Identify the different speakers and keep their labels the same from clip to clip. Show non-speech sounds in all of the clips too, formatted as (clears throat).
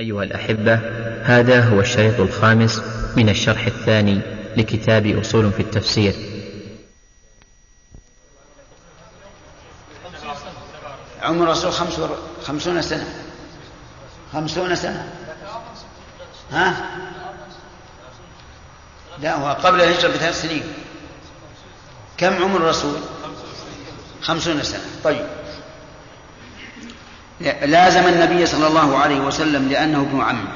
Speaker 1: أيها الأحبة هذا هو الشريط الخامس من الشرح الثاني لكتاب أصول في التفسير.
Speaker 2: عمر الرسول خمس خمسون سنة. خمسون سنة. ها؟ لا هو قبل الهجرة بثلاث سنين. كم عمر الرسول؟ خمسون سنة. طيب. لازم النبي صلى الله عليه وسلم لأنه ابن عمه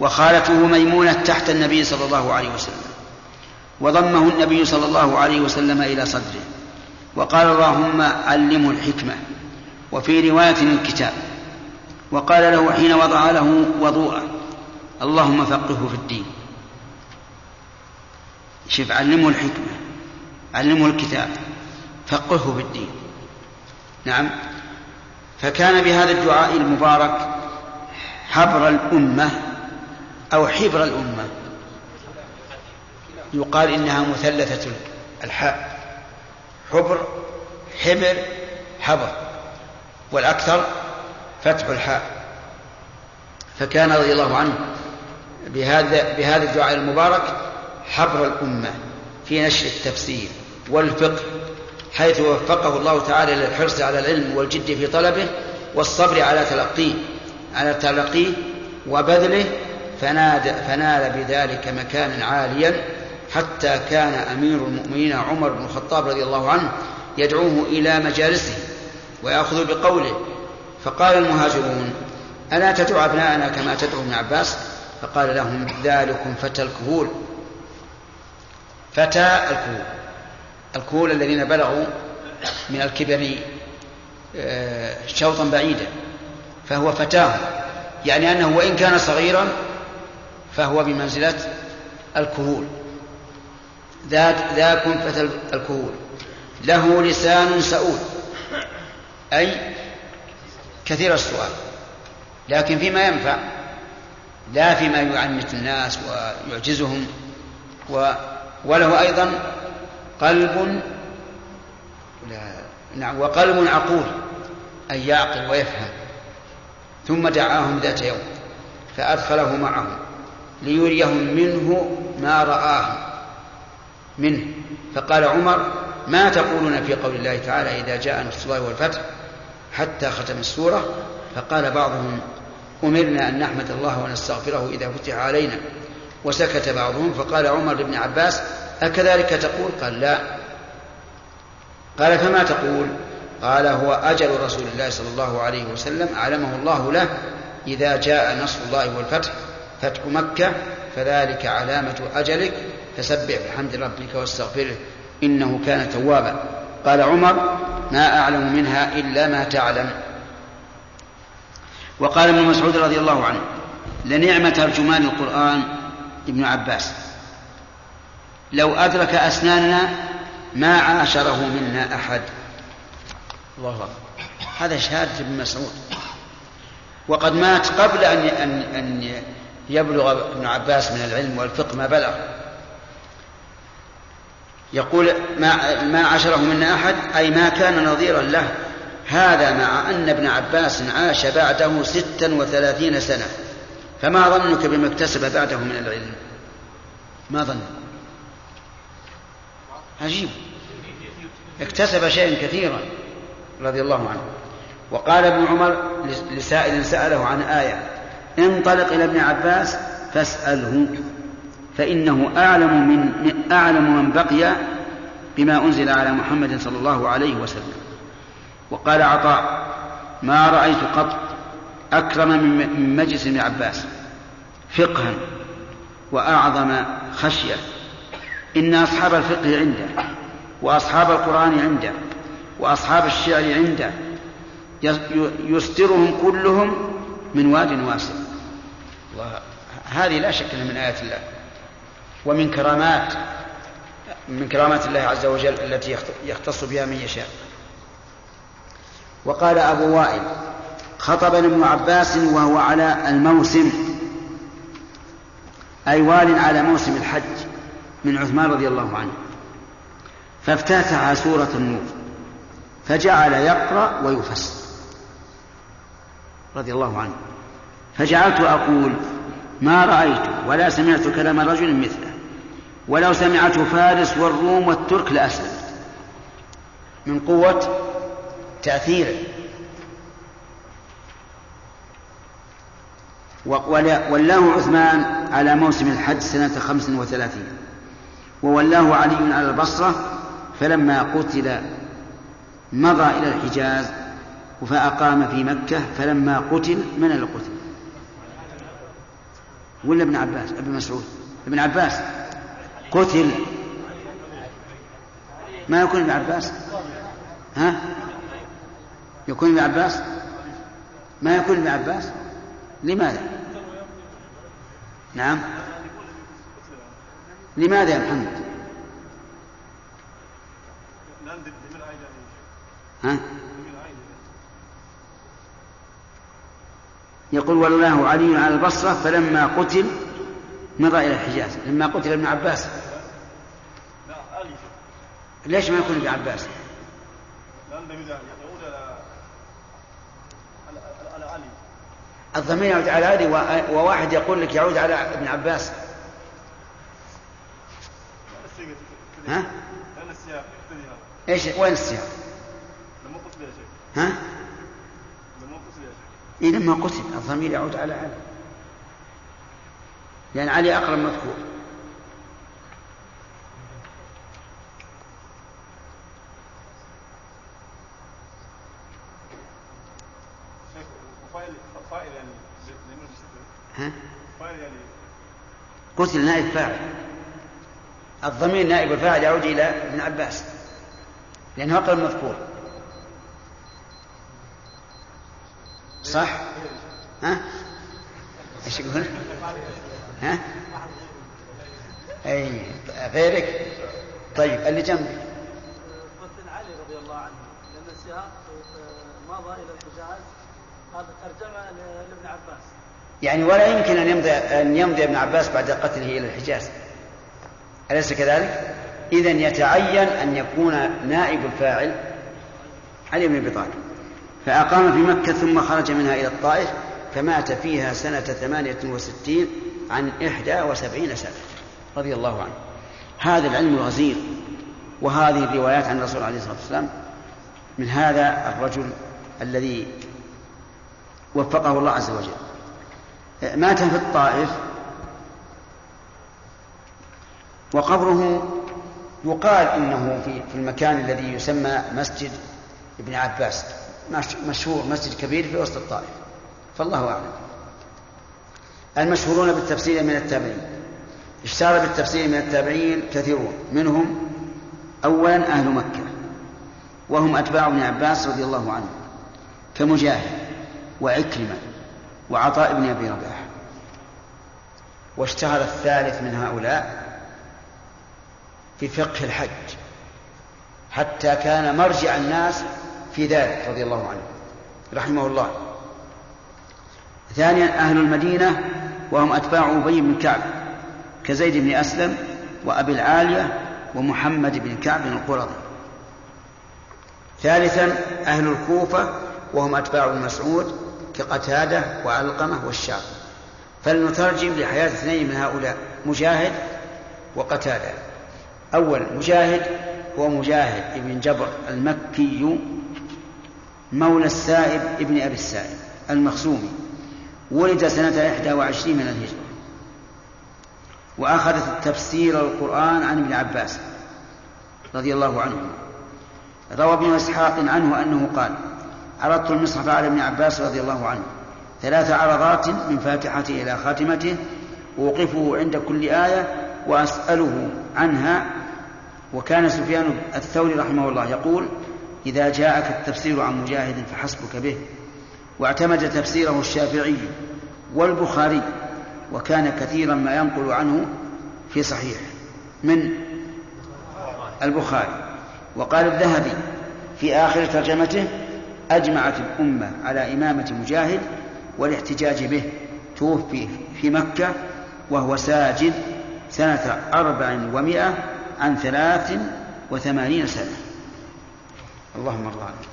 Speaker 2: وخالته ميمونة تحت النبي صلى الله عليه وسلم. وضمه النبي صلى الله عليه وسلم إلى صدره. وقال اللهم علمه الحكمة. وفي رواية الكتاب. وقال له حين وضع له وضوءه اللهم فقهه في الدين. شوف علمه الحكمة. علمه الكتاب. فقهه في الدين. نعم؟ فكان بهذا الدعاء المبارك حبر الأمة أو حبر الأمة. يقال إنها مثلثة الحاء حبر حبر حبر. والأكثر فتح الحاء. فكان رضي الله عنه بهذا بهذا الدعاء المبارك حبر الأمة في نشر التفسير والفقه. حيث وفقه الله تعالى للحرص على العلم والجد في طلبه والصبر على تلقيه على تلقيه وبذله فناد فنال بذلك مكانا عاليا حتى كان أمير المؤمنين عمر بن الخطاب رضي الله عنه يدعوه إلى مجالسه ويأخذ بقوله فقال المهاجرون ألا تدعو أبناءنا كما تدعو ابن عباس؟ فقال لهم ذلكم فتى الكهول. فتى الكهول. الكهول الذين بلغوا من الكبر آه، شوطا بعيدا فهو فتاة. يعني أنه وإن كان صغيرا فهو بمنزلة الكهول. ذاك ذاك فتى الكهول. له لسان سؤول. أي كثير السؤال. لكن فيما ينفع لا فيما يعنت الناس ويعجزهم و وله أيضا قلب لا نعم وقلب عقول أي يعقل ويفهم. ثم دعاهم ذات يوم فأدخله معهم ليريهم منه ما رآه منه. فقال عمر ما تقولون في قول الله تعالى إذا جاء نصر الله والفتح حتى ختم السورة؟ فقال بعضهم أمرنا أن نحمد الله ونستغفره إذا فتح علينا. وسكت بعضهم فقال عمر لابن عباس أكذلك تقول؟ قال لا. قال فما تقول؟ قال هو أجل رسول الله صلى الله عليه وسلم أعلمه الله له إذا جاء نصر الله والفتح فتح مكة فذلك علامة أجلك فسبح بحمد ربك واستغفره إنه كان توابا. قال عمر ما أعلم منها إلا ما تعلم. وقال ابن مسعود رضي الله عنه لنعم ترجمان القرآن ابن عباس. لو أدرك أسناننا ما عاشره منا أحد. الله أكبر. هذا شهادة ابن مسعود. وقد مات قبل أن أن أن يبلغ ابن عباس من العلم والفقه ما بلغ. يقول ما ما عاشره منا أحد أي ما كان نظيرا له. هذا مع أن ابن عباس عاش بعده ستا وثلاثين سنة. فما ظنك بما اكتسب بعده من العلم؟ ما ظنك؟ عجيب. اكتسب شيئا كثيرا رضي الله عنه. وقال ابن عمر لسائل سأله عن آية انطلق إلى ابن عباس فاسأله فإنه أعلم من أعلم من بقي بما أنزل على محمد صلى الله عليه وسلم. وقال عطاء ما رأيت قط أكرم من مجلس ابن عباس فقها وأعظم خشية. إن أصحاب الفقه عنده وأصحاب القرآن عنده وأصحاب الشعر عنده. يسترهم كلهم من واد واسع. هذه لا شك من آيات الله. ومن كرامات من كرامات الله عز وجل التي يختص بها من يشاء. وقال أبو وائل خطبني ابن عباس وهو على الموسم أي وال على موسم الحج. من عثمان رضي الله عنه. فافتتح سورة النور فجعل يقرأ ويفسر رضي الله عنه. فجعلت أقول ما رأيت ولا سمعت كلام رجل مثله ولو سمعته فارس والروم والترك لأسلمت. من قوة تأثيره. ولاه عثمان على موسم الحج سنة خمس وثلاثين. وولاه علي على البصرة فلما قتل مضى إلى الحجاز فأقام في مكة فلما قتل من اللي قتل ولا ابن عباس ابن مسعود؟ ابن عباس. قتل. ما يكون ابن عباس؟ ها؟ يكون ابن عباس؟ ما يكون ابن عباس؟ لماذا؟ نعم. لماذا يا محمد؟ ها؟ يقول والله علي على البصرة فلما قتل مضى إلى الحجاز لما قتل ابن عباس. ليش ما يكون ابن عباس؟ الضمير يعود على علي وواحد يقول لك يعود على ابن عباس. ها؟ إيش؟ وين السياق؟ ها؟ إيه لما قتل الضمير يعود على علي لأن علي أقرب مذكور. ها؟ قتل نائب فاعل. الضمير نائب الفاعل يعود إلى ابن عباس لأنه أقرب مذكور صح؟ ها؟ إيش يقول؟ ها؟ أي غيرك طيب اللي جنبك
Speaker 3: قتل علي رضي الله عنه لأن السياق مضى إلى الحجاز هذا ترجمه لابن عباس
Speaker 2: يعني ولا يمكن أن يمضي أن يمضي ابن عباس بعد قتله إلى الحجاز أليس كذلك؟ اذا يتعين أن يكون نائب الفاعل علي بن أبي طالب. فأقام في مكة ثم خرج منها إلى الطائف فمات فيها سنة ثمانية وستين عن إحدى وسبعين سنة رضي الله عنه. هذا العلم الغزير وهذه الروايات عن الرسول عليه الصلاة والسلام. من هذا الرجل الذي وفقه الله عز وجل. مات في الطائف وقبره يقال إنه في المكان الذي يسمى مسجد ابن عباس مشهور مسجد كبير في وسط الطائف. فالله أعلم. المشهورون بالتفسير من التابعين. اشتهر بالتفسير من التابعين كثيرون. منهم أولا أهل مكة. وهم أتباع ابن عباس رضي الله عنه كمجاهد وعكرمة وعطاء بن أبي رباح. واشتهر الثالث من هؤلاء في فقه الحج حتى كان مرجع الناس في ذلك رضي الله عنه رحمه الله. ثانيا أهل المدينة وهم أتباع أبي بن كعب كزيد بن أسلم وأبي العالية ومحمد بن كعب القرظي. ثالثا أهل الكوفة وهم أتباع ابن مسعود كقتادة وعلقمة والشعب. فلنترجم لحياة اثنين من هؤلاء مجاهد وقتادة. أول مجاهد هو مجاهد بن جبر المكي مولى السائب ابن أبي السائب المخزومي ولد سنة إحدى وعشرين من الهجرة. وأخذ تفسير القرآن عن ابن عباس رضي الله عنه. روى ابن إسحاق عنه أنه قال عرضت المصحف على ابن عباس رضي الله عنه. ثلاث عرضات من فاتحته إلى خاتمته أوقفه عند كل آية وأسأله عنها وكان سفيان الثوري رحمه الله يقول إذا جاءك التفسير عن مجاهد فحسبك به. واعتمد تفسيره الشافعي والبخاري وكان كثيرا ما ينقل عنه في صحيح من البخاري. وقال الذهبي في آخر ترجمته أجمعت الأمة على إمامة مجاهد والاحتجاج به. توفي في مكة وهو ساجد سنة أربع ومائة عن ثلاث وثمانين سنة. اللهم ارضى عنك.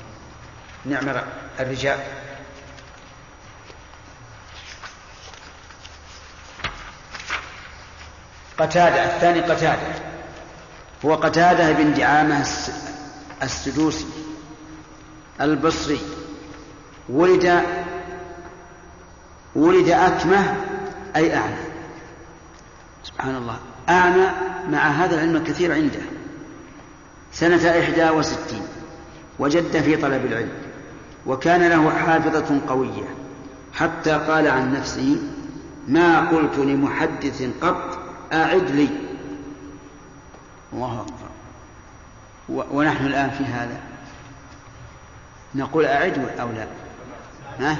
Speaker 2: نعم الرجال. قتادة الثاني قتادة. هو قتادة بن دعامة السدوسي البصري. ولد ولد أكمه أي أعمى. سبحان الله. أعمى مع هذا العلم الكثير عنده. سنة إحدى وستين. وجد في طلب العلم. وكان له حافظة قوية. حتى قال عن نفسه ما قلت لمحدث قط أعد لي. الله أكبر. ونحن الآن في هذا. نقول أعد أو لا؟ ها؟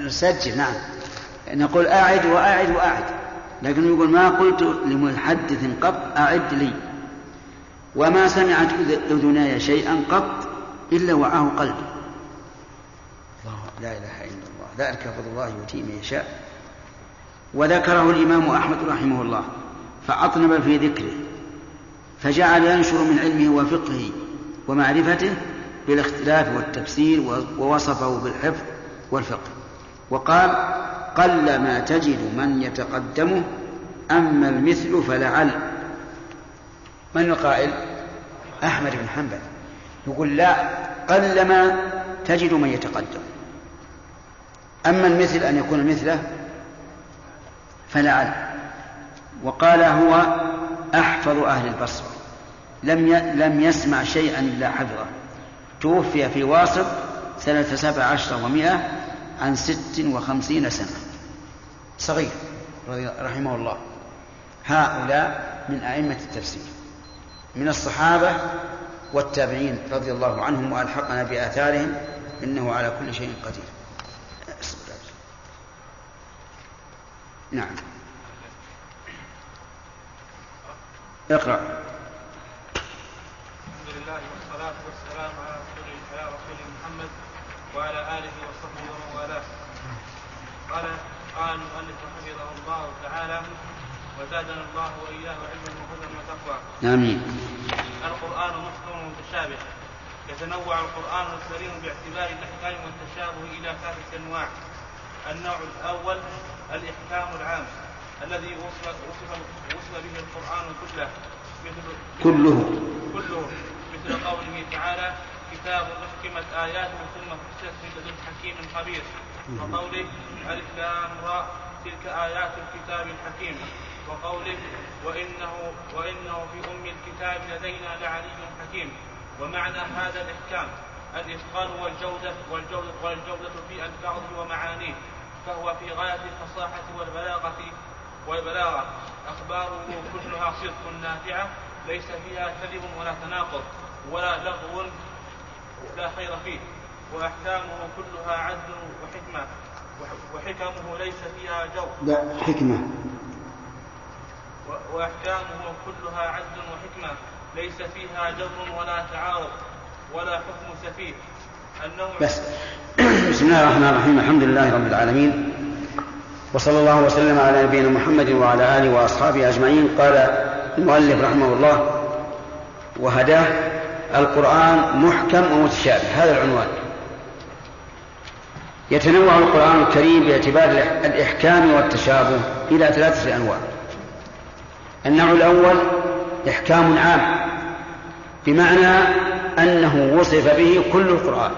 Speaker 2: نسجل نعم. نقول أعد وأعد وأعد. لكن يقول ما قلت لمحدث قط أعد لي. وما سمعت أذناي شيئا قط إلا وعاه قلبي. الله لا إله إلا الله. ذلك فضل الله يؤتيه من يشاء. وذكره الإمام أحمد رحمه الله فأطنب في ذكره فجعل ينشر من علمه وفقهه ومعرفته بالاختلاف والتفسير ووصفه بالحفظ والفقه. وقال قل ما تجد من يتقدمه أما المثل فلعل. من القائل؟ أحمد بن حنبل. يقول لا قل ما تجد من يتقدم. أما المثل أن يكون مثله فلعل. وقال هو أحفظ أهل البصرة لم لم يسمع شيئا إلا حفظه. توفي في واسط سنة سبع عشر ومائة عن ست وخمسين سنة. صغير رحمه الله. هؤلاء من أئمة التفسير. من الصحابة والتابعين رضي الله عنهم وألحقنا بآثارهم إنه على كل شيء قدير. نعم. اقرأ
Speaker 4: الحمد لله والصلاة والسلام على رسول على رسول محمد وعلى آله وصحبه ومن والاه قال قال المؤلف حفظه الله تعالى وزادنا الله وإياه علما وهدى وتقوى.
Speaker 2: آمين.
Speaker 4: القرآن محكم متشابه. يتنوع القرآن الكريم باعتبار الأحكام والتشابه إلى ثلاثة أنواع. النوع الأول الإحكام العام الذي وصف وصف وصف به القرآن كله مثل
Speaker 2: كله.
Speaker 4: كله مثل قوله تعالى كتاب أحكمت آياته ثم فصلت من لدن حكيم خبير. وقوله ألف لام راء تلك آيات الكتاب الحكيم. وقوله وإنه وإنه في أم الكتاب لدينا لعلي حكيم. ومعنى هذا الإحكام الإتقان والجودة والجودة والجودة في ألفاظه ومعانيه. فهو في غاية الفصاحة والبلاغة والبلاغة. أخباره كلها صدق نافعة ليس فيها كذب ولا تناقض ولا لغو لا خير فيه وأحكامه كلها عدل وحكمة وحكمه ليس فيها جو
Speaker 2: لا حكمة.
Speaker 4: وأحكامه كلها عدل وحكمة ليس فيها جر ولا تعارض ولا حكم سفيه. النوع
Speaker 2: بس. (clears throat) بسم الله الرحمن الرحيم الحمد لله رب العالمين وصلى الله وسلم على نبينا محمد وعلى آله وأصحابه أجمعين. قال المؤلف رحمه الله وهداه القرآن محكم ومتشابه هذا العنوان. يتنوع القرآن الكريم باعتبار الإحكام والتشابه إلى ثلاثة أنواع. النوع الأول إحكام عام بمعنى أنه وصف به كل القرآن.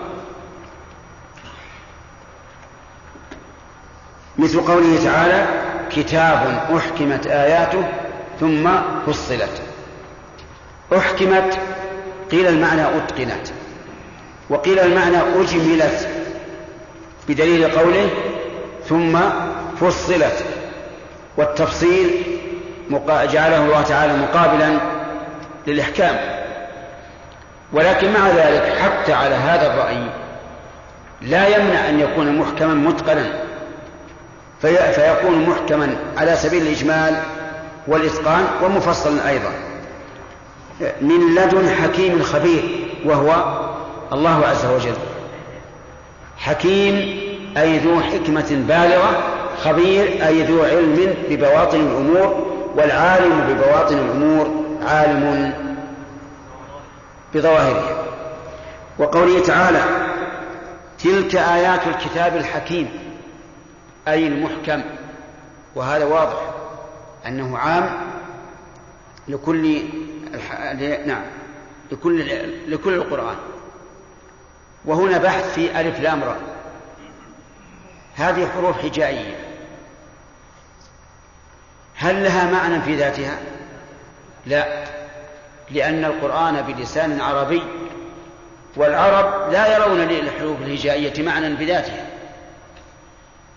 Speaker 2: مثل قوله تعالى كتاب أحكمت آياته ثم فصلت. أحكمت قيل المعنى أتقنت وقيل المعنى أجملت بدليل قوله ثم فصلت والتفصيل جعله الله تعالى مقابلا للإحكام. ولكن مع ذلك حتى على هذا الرأي لا يمنع أن يكون محكما متقنا في فيكون محكما على سبيل الإجمال والإتقان ومفصلا أيضا. من لدن حكيم خبير وهو الله عز وجل حكيم أي ذو حكمة بالغة خبير أي ذو علم ببواطن الأمور والعالم ببواطن الأمور عالم بظواهرها وقوله تعالى تلك آيات الكتاب الحكيم أي المحكم وهذا واضح أنه عام لكل. نعم. لكل لكل القرآن. وهنا بحث في ألف لام راء. هذه حروف هجائية هل لها معنى في ذاتها؟ لا. لأن القرآن بلسان عربي والعرب لا يرون للحروف الهجائية معنى بذاتها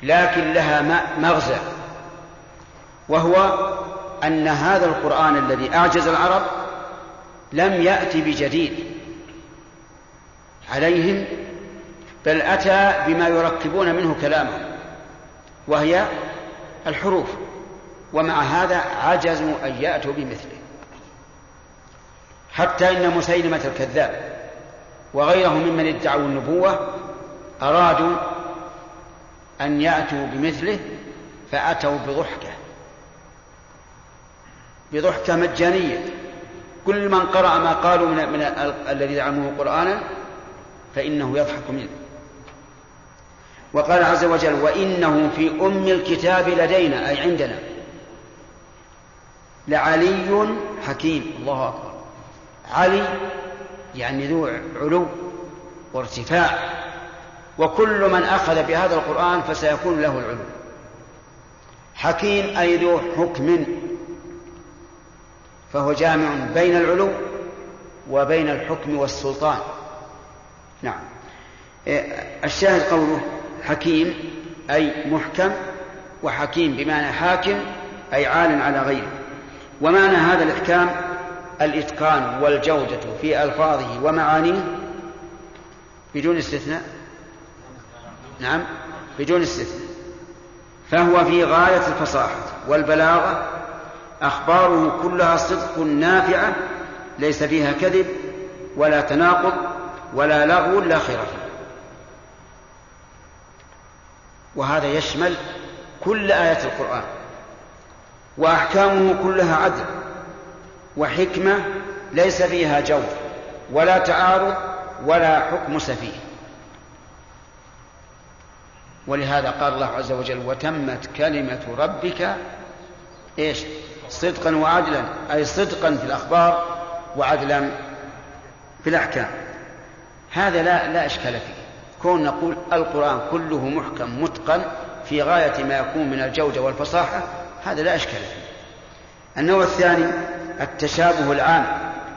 Speaker 2: لكن لها مغزى. وهو أن هذا القرآن الذي أعجز العرب لم يأتي بجديد عليهم بل أتى بما يركبون منه كلامه وهي الحروف ومع هذا عجزوا أن يأتوا بمثله. حتى إن مسيلمة الكذاب وغيره ممن ادعوا النبوة أرادوا أن يأتوا بمثله فأتوا بضحكة بضحكة مجانية. كل من قرأ ما قالوا من, من الذي زعموه قرآنا فإنه يضحك منه. وقال عز وجل وإنه في أم الكتاب لدينا أي عندنا. لعلي حكيم الله أكبر. علي يعني ذو علو وارتفاع. وكل من أخذ بهذا القرآن فسيكون له العلو. حكيم أي ذو حكم. فهو جامع بين العلو وبين الحكم والسلطان. نعم. الشاهد قوله حكيم أي محكم وحكيم بمعنى حاكم أي عال على غيره. ومعنى هذا الإحكام الإتقان والجودة في ألفاظه ومعانيه؟ بدون استثناء؟ نعم بدون استثناء. فهو في غاية الفصاحة والبلاغة أخباره كلها صدق نافعة ليس فيها كذب ولا تناقض ولا لغو لا خير فيه. وهذا يشمل كل آيات القرآن وأحكامه كلها عدل وحكمة ليس فيها جور ولا تعارض ولا حكم سفيه. ولهذا قال الله عز وجل وتمت كلمة ربك إيش؟ صدقا وعدلا أي صدقا في الأخبار وعدلا في الأحكام. هذا لا لا إشكال فيه. كون نقول القرآن كله محكم متقن في غاية ما يكون من الجودة والفصاحة هذا لا إشكال فيه. النوع الثاني التشابه العام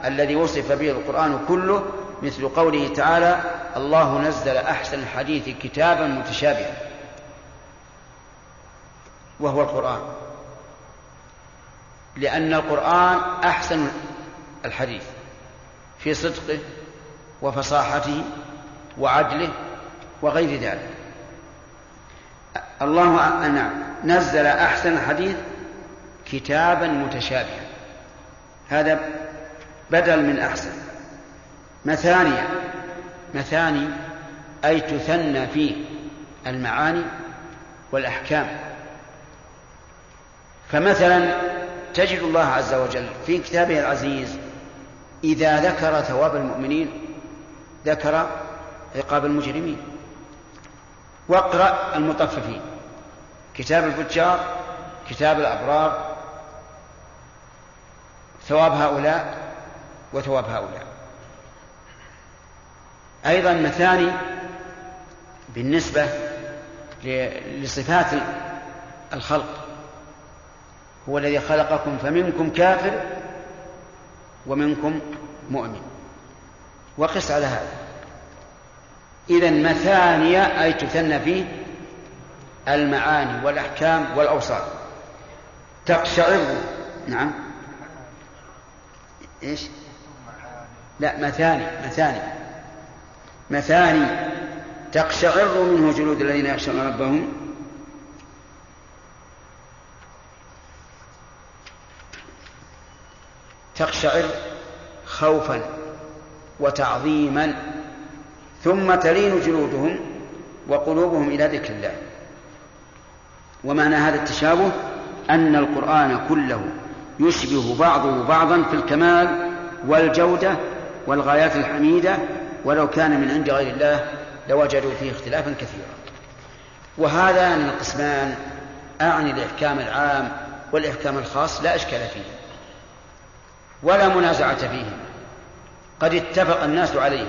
Speaker 2: الذي وصف به القرآن كله مثل قوله تعالى الله نزل أحسن الحديث كتابا متشابها وهو القرآن. لأن القرآن أحسن الحديث في صدقه وفصاحته وعدله وغير ذلك. الله نعم نزل أحسن الحديث كتابا متشابها. هذا بدل من أحسن. مثانية مثاني أي تثنى فيه المعاني والأحكام. فمثلا تجد الله عز وجل في كتابه العزيز إذا ذكر ثواب المؤمنين ذكر عقاب المجرمين. واقرأ المطففين كتاب الفجار كتاب الأبرار ثواب هؤلاء وثواب هؤلاء. أيضا مثاني بالنسبة لصفات الخلق. هو الذي خلقكم فمنكم كافر ومنكم مؤمن. وقس على هذا. إذا مثانية أي تثنى فيه المعاني والأحكام والأوصاف. تقشعر نعم. إيش؟ لا مثاني مثاني مثاني تقشعر منه جلود الذين يخشون ربهم تقشعر خوفا وتعظيما ثم تلين جلودهم وقلوبهم إلى ذكر الله. ومعنى هذا التشابه أن القرآن كله يشبه بعضه بعضا في الكمال والجودة والغايات الحميدة ولو كان من عند غير الله لوجدوا فيه اختلافا كثيرا. وهذان القسمان أعني الإحكام العام والإحكام الخاص لا إشكال فيه. ولا منازعة فيه. قد اتفق الناس عليه.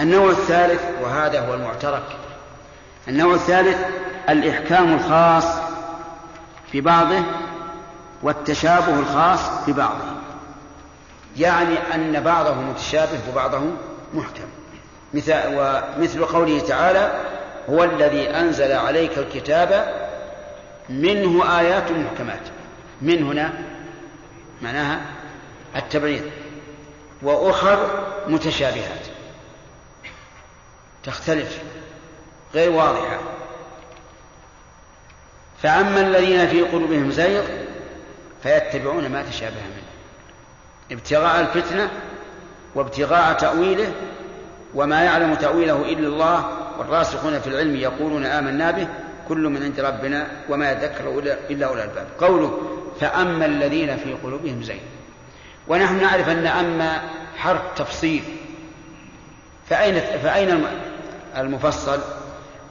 Speaker 2: النوع الثالث وهذا هو المعترك النوع الثالث الإحكام الخاص في بعضه والتشابه الخاص في بعضه. يعني أن بعضه متشابه وبعضه محكم. مثل ومثل قوله تعالى هو الذي أنزل عليك الكتاب منه آيات محكمات. من هنا؟ معناها التبعيض وأخر متشابهات تختلف غير واضحة. فأما الذين في قلوبهم زيغ فيتبعون ما تشابه منه. ابتغاء الفتنة وابتغاء تأويله وما يعلم تأويله إلا الله والراسخون في العلم يقولون آمنا به كل من عند ربنا وما يذكر إلا أولى الألباب. قوله فأما الذين في قلوبهم زيغ ونحن نعرف أن أما حرف تفصيل. فأين فأين المفصل؟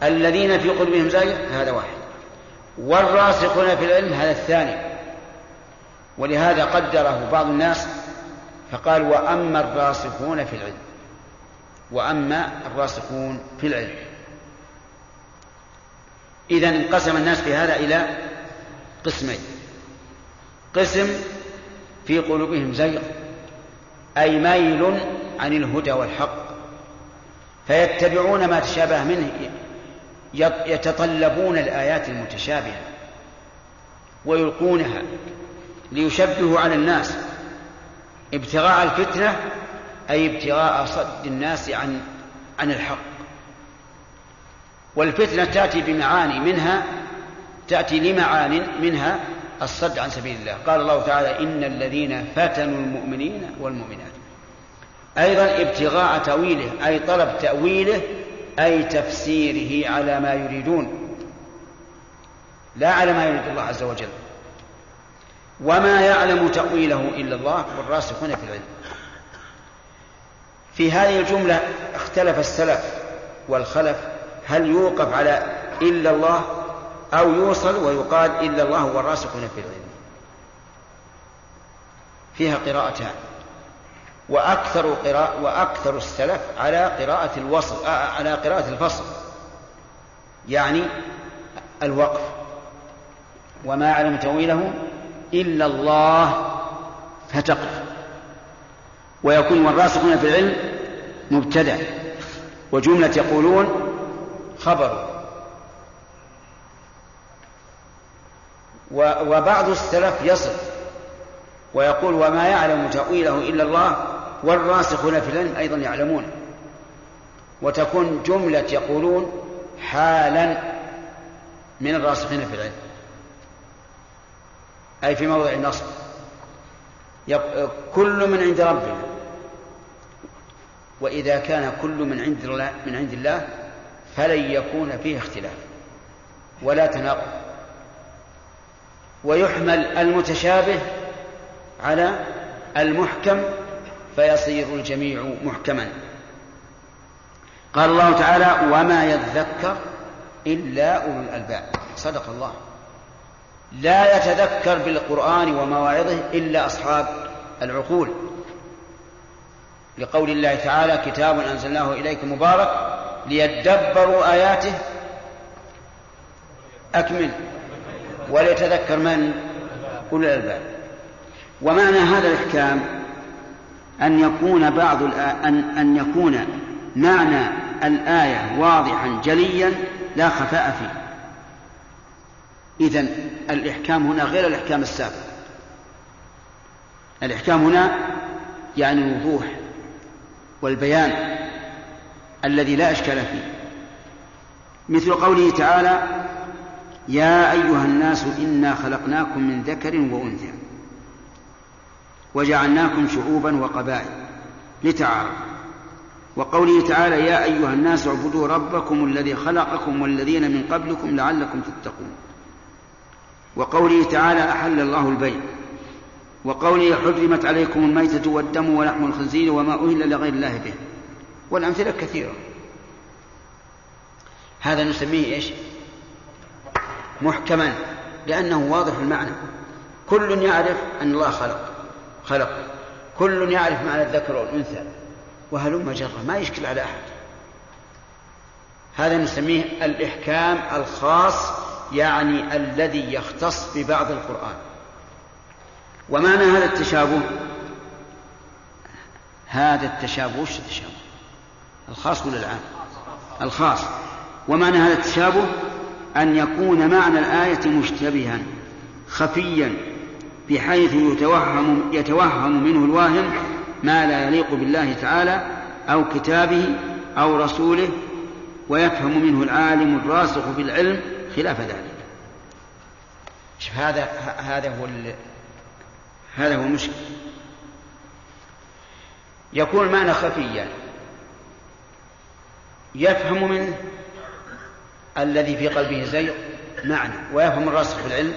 Speaker 2: الذين في قلوبهم زيغ هذا واحد. والراسخون في العلم هذا الثاني. ولهذا قدره بعض الناس فقال وأما الراسخون في العلم. وأما الراسخون في العلم. إذا انقسم الناس في هذا إلى قسمين. قسم في قلوبهم زيغ أي ميل عن الهدى والحق. فيتبعون ما تشابه منه يتطلبون الآيات المتشابهة ويلقونها ليشبهوا على الناس. ابتغاء الفتنة أي ابتغاء صد الناس عن عن الحق. والفتنة تأتي بمعاني منها تأتي لمعان منها الصد عن سبيل الله. قال الله تعالى إن الذين فتنوا المؤمنين والمؤمنات. أيضا ابتغاء تأويله أي طلب تأويله أي تفسيره على ما يريدون. لا على ما يريد الله عز وجل. وما يعلم تأويله إلا الله والراسخون في العلم. في هذه الجملة اختلف السلف والخلف. هل يوقف على إلا الله أو يوصل ويقال إلا الله والراسخون في العلم. فيها قراءتان. وأكثر قراءة وأكثر السلف على قراءة الوصل على قراءة الفصل. يعني الوقف. وما يعلم تأويله إلا الله فتقف ويكون والراسخون في العلم مبتدع وجملة يقولون خبر. وبعض السلف يصف ويقول وما يعلم تأويله إلا الله والراسخون في العلم أيضا يعلمون وتكون جملة يقولون حالا من الراسخين في العلم. أي في موضع النصب. كل من عند ربنا. وإذا كان كل من عند الله من عند الله فلن يكون فيه اختلاف. ولا تناقض. ويحمل المتشابه على المحكم فيصير الجميع محكما. قال الله تعالى وما يذكر إلا أولو الألباب صدق الله. لا يتذكر بالقرآن ومواعظه إلا أصحاب العقول. لقول الله تعالى كتاب أنزلناه إليكم مبارك ليدبروا آياته. أكمل. وليتذكر من؟ أولو الألباب. ومعنى هذا الإحكام أن يكون بعض أن أن يكون معنى الآية واضحا جليا لا خفاء فيه. إذن الإحكام هنا غير الإحكام السابق الإحكام هنا يعني الوضوح والبيان الذي لا إشكال فيه. مثل قوله تعالى يا أيها الناس إنا خلقناكم من ذكر وأنثى وجعلناكم شعوبا وقبائل لتعارفوا. وقوله تعالى يا أيها الناس اعبدوا ربكم الذي خلقكم والذين من قبلكم لعلكم تتقون. وقوله تعالى أحل الله البيع وقوله حرمت عليكم الميتة والدم ولحم الخنزير وما أهل لغير الله به. والأمثلة كثيرة. هذا نسميه إيش؟ محكما لأنه واضح المعنى. كل يعرف أن الله خلق خلق. كل يعرف معنى الذكر والأنثى. وهلم جرة ما يشكل على أحد. هذا نسميه الإحكام الخاص يعني الذي يختص ببعض القرآن. ومعنى هذا التشابه؟ هذا التشابه وش التشابه؟ الخاص ولا العام؟ الخاص. ومعنى هذا التشابه؟ أن يكون معنى الآية مشتبها خفيا بحيث يتوهم يتوهم منه الواهم ما لا يليق بالله تعالى أو كتابه أو رسوله ويفهم منه العالم الراسخ في العلم خلاف ذلك. شوف هذا هذا هو هذا هو المشكل يكون المعنى خفيا يفهم منه الذي في قلبه زيغ معنى ويفهم الراسخ في العلم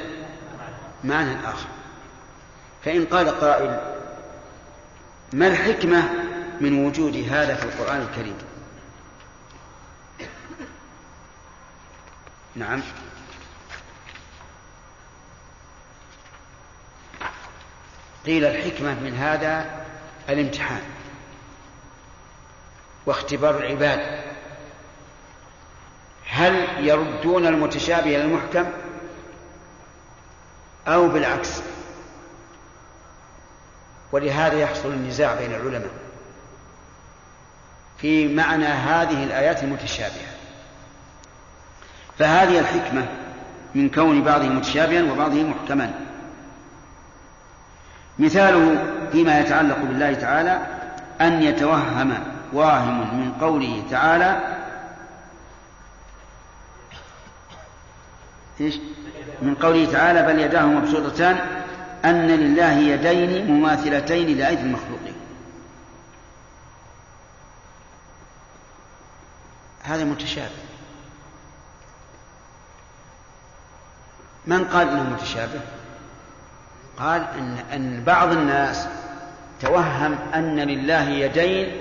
Speaker 2: معنى آخر. فإن قال قائل ما الحكمة من وجود هذا في القرآن الكريم؟ نعم. قيل الحكمة من هذا الامتحان واختبار العباد هل يردون المتشابه إلى المحكم أو بالعكس؟ ولهذا يحصل النزاع بين العلماء في معنى هذه الآيات المتشابهة. فهذه الحكمة من كون بعضه متشابها وبعضه محكما. مثاله فيما يتعلق بالله تعالى أن يتوهم واهم من قوله تعالى إيش؟ من قوله تعالى بل يداه مبسوطتان أن لله يدين مماثلتين لأيدي المخلوقين. هذا متشابه. من قال إنه متشابه؟ قال إن إن بعض الناس توهم أن لله يدين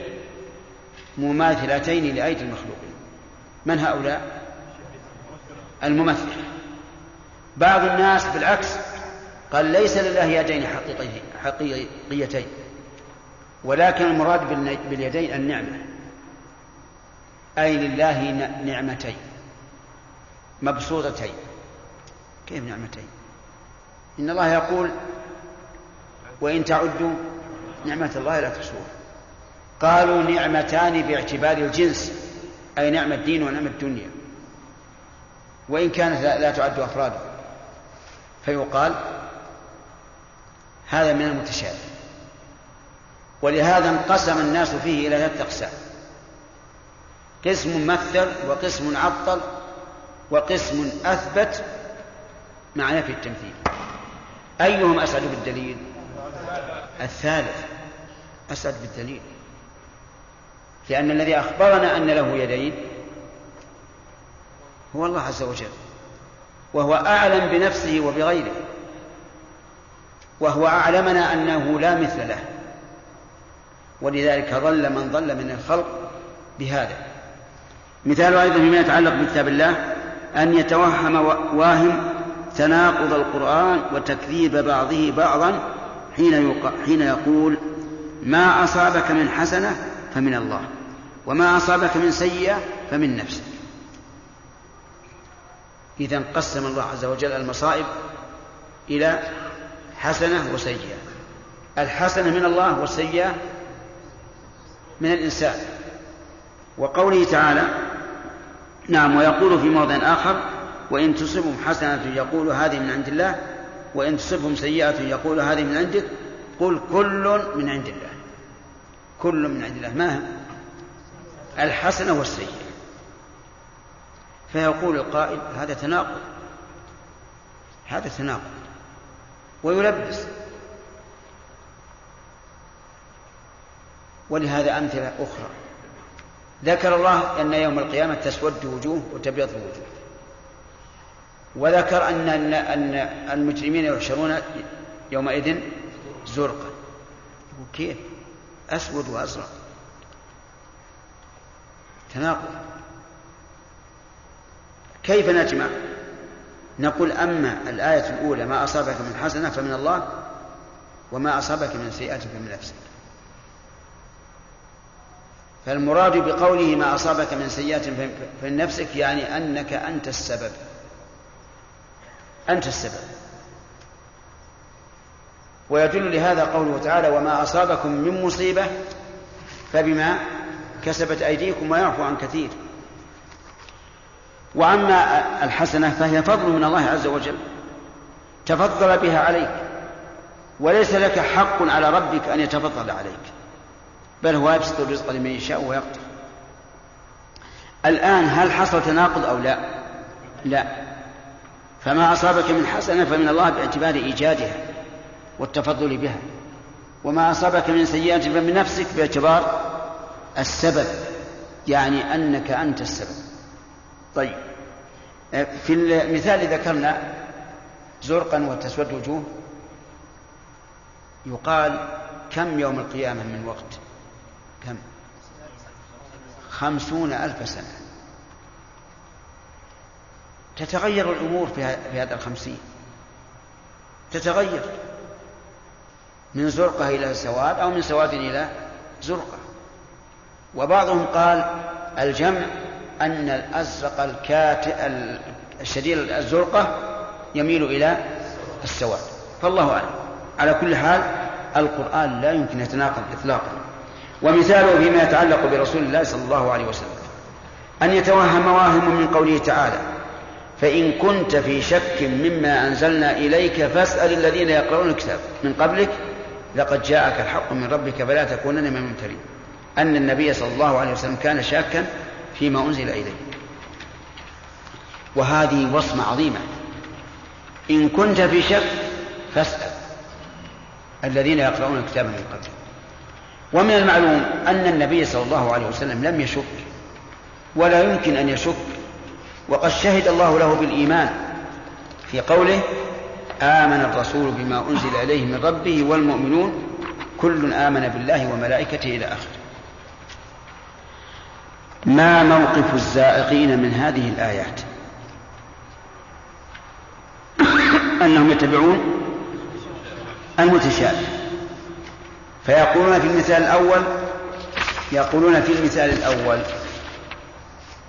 Speaker 2: مماثلتين لأيدي المخلوقين. من هؤلاء؟ الممثل. بعض الناس بالعكس قال ليس لله يدين حقيقيتين ولكن المراد باليدين النعمة. أي لله نعمتين مبسوطتين. كيف نعمتين؟ إن الله يقول وإن تعدوا نعمة الله لا تحصوها قالوا نعمتان باعتبار الجنس أي نعمة الدين ونعمة الدنيا. وإن كانت لا تعد أفرادا. فيقال هذا من المتشابه. ولهذا انقسم الناس فيه إلى ثلاثة أقسام. قسم مثل وقسم عطل وقسم أثبت مع نفي التمثيل. أيهم أسعد بالدليل؟ الثالث أسعد بالدليل. لأن الذي أخبرنا أن له يدين هو الله عز وجل. وهو أعلم بنفسه وبغيره. وهو أعلمنا أنه لا مثل له. ولذلك ضل من ضل من الخلق بهذا. مثال أيضا فيما يتعلق بكتاب الله أن يتوهم واهم تناقض القرآن وتكذيب بعضه بعضا حين حين يقول ما أصابك من حسنة فمن الله وما أصابك من سيئة فمن نفسك. إذا قسم الله عز وجل المصائب إلى حسنة وسيئة. الحسنة من الله والسيئة من الإنسان. وقوله تعالى نعم ويقول في موضع آخر وإن تصبهم حسنة يقول هذه من عند الله وإن تصبهم سيئة يقول هذه من عندك. قل كل من عند الله. كل من عند الله. ما الحسنة والسيئة. فيقول القائل هذا تناقض. هذا تناقض. ويلبس. ولهذا أمثلة أخرى. ذكر الله أن يوم القيامة تسود وجوه وتبيض وجوه. وذكر أن أن المجرمين يحشرون يومئذ زرقا. كيف؟ أسود وأزرق. تناقض. كيف نجمع؟ نقول أما الآية الأولى ما أصابك من حسنة فمن الله وما أصابك من سيئة فمن نفسك. فالمراد بقوله ما أصابك من سيئة فمن نفسك يعني أنك أنت السبب. أنت السبب. ويدل لهذا قوله تعالى وما أصابكم من مصيبة فبما كسبت أيديكم ويعفو عن كثير. وأما الحسنة فهي فضل من الله عز وجل. تفضل بها عليك. وليس لك حق على ربك أن يتفضل عليك. بل هو يبسط الرزق لمن يشاء ويقدر. الآن هل حصل تناقض أو لا؟ لا. فما أصابك من حسنة فمن الله باعتبار إيجادها والتفضل بها. وما أصابك من سيئة فمن نفسك باعتبار السبب. يعني أنك أنت السبب. طيب. في المثال ذكرنا زرقا وتسود وجوه. يقال كم يوم القيامة من وقت؟ كم؟ خمسون ألف سنة. تتغير الأمور في هذا الخمسين. تتغير. من زرقة إلى سواد أو من سواد إلى زرقة. وبعضهم قال الجمع أن الأزرق الكات الشديد الزرقة يميل إلى السواد. فالله أعلم. على كل حال القرآن لا يمكن يتناقض إطلاقا. ومثاله فيما يتعلق برسول الله صلى الله عليه وسلم. أن يتوهم واهم من قوله تعالى فإن كنت في شك مما أنزلنا إليك فاسأل الذين يقرؤون الكتاب. من قبلك لقد جاءك الحق من ربك فلا تكونن من الممترين. أن النبي صلى الله عليه وسلم كان شاكا فيما أنزل إليه وهذه وصمة عظيمة. إن كنت في شك فاسأل. الذين يقرؤون الكتاب من قبل. ومن المعلوم أن النبي صلى الله عليه وسلم لم يشك ولا يمكن أن يشك. وقد شهد الله له بالإيمان في قوله آمن الرسول بما أنزل إليه من ربه والمؤمنون. كل آمن بالله وملائكته إلى آخره. ما موقف الزائقين من هذه الآيات؟ أنهم يتبعون المتشابه. فيقولون في المثال الأول يقولون في المثال الأول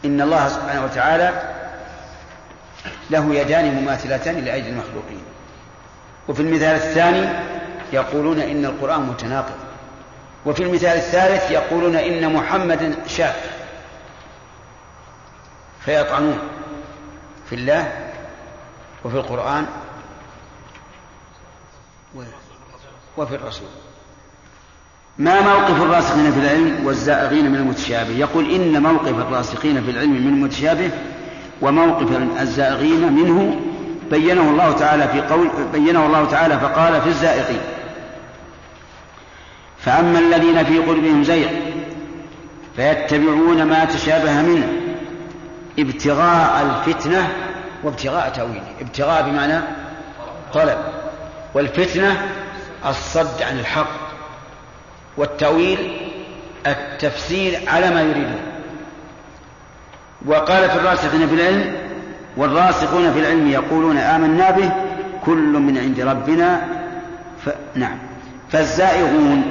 Speaker 2: إن الله سبحانه وتعالى له يدان مماثلتان لأيدي المخلوقين. وفي المثال الثاني يقولون إن القرآن متناقض. وفي المثال الثالث يقولون إن محمدا شاك فيطعنون في الله وفي القرآن وفي الرسول. ما موقف الراسخين في العلم والزائغين من المتشابه؟ يقول إن موقف الراسخين في العلم من المتشابه وموقف الزائغين منه بينه الله تعالى في قول بينه الله تعالى فقال في الزائغين. فأما الذين في قلوبهم زيغ فيتبعون ما تشابه منه. ابتغاء الفتنة وابتغاء تأويله. ابتغاء بمعنى طلب. والفتنة الصد عن الحق والتأويل التفسير على ما يريدون وقال في الراسخين في العلم والراسخون في العلم يقولون آمنا به كل من عند ربنا ف... نعم. فالزائغون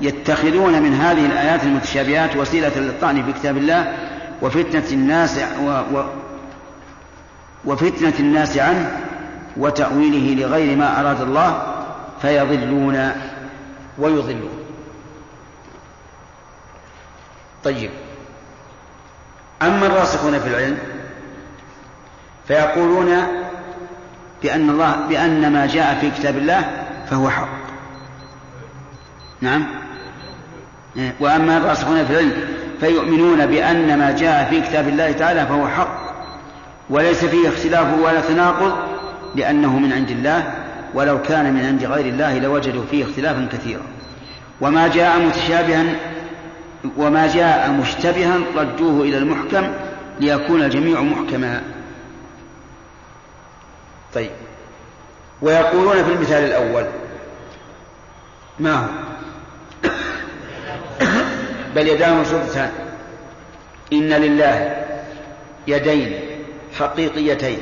Speaker 2: يتخذون من هذه الآيات المتشابهات وسيلة للطعن في كتاب الله وفتنة الناس و... و... وفتنة الناس عنه وتأويله لغير ما أراد الله فيضلون ويضلون. طيب. أما الراسخون في العلم فيقولون بأن الله بأن ما جاء في كتاب الله فهو حق. نعم. وأما الراسخون في العلم فيؤمنون بأن ما جاء في كتاب الله تعالى فهو حق وليس فيه اختلاف ولا تناقض لأنه من عند الله ولو كان من عند غير الله لوجدوا فيه اختلافا كثيرا. وما جاء متشابها وما جاء مشتبها ردوه إلى المحكم ليكون الجميع محكما. طيب. ويقولون في المثال الأول ما هو؟ بل يداه مبسوطتان إن لله يدين حقيقيتين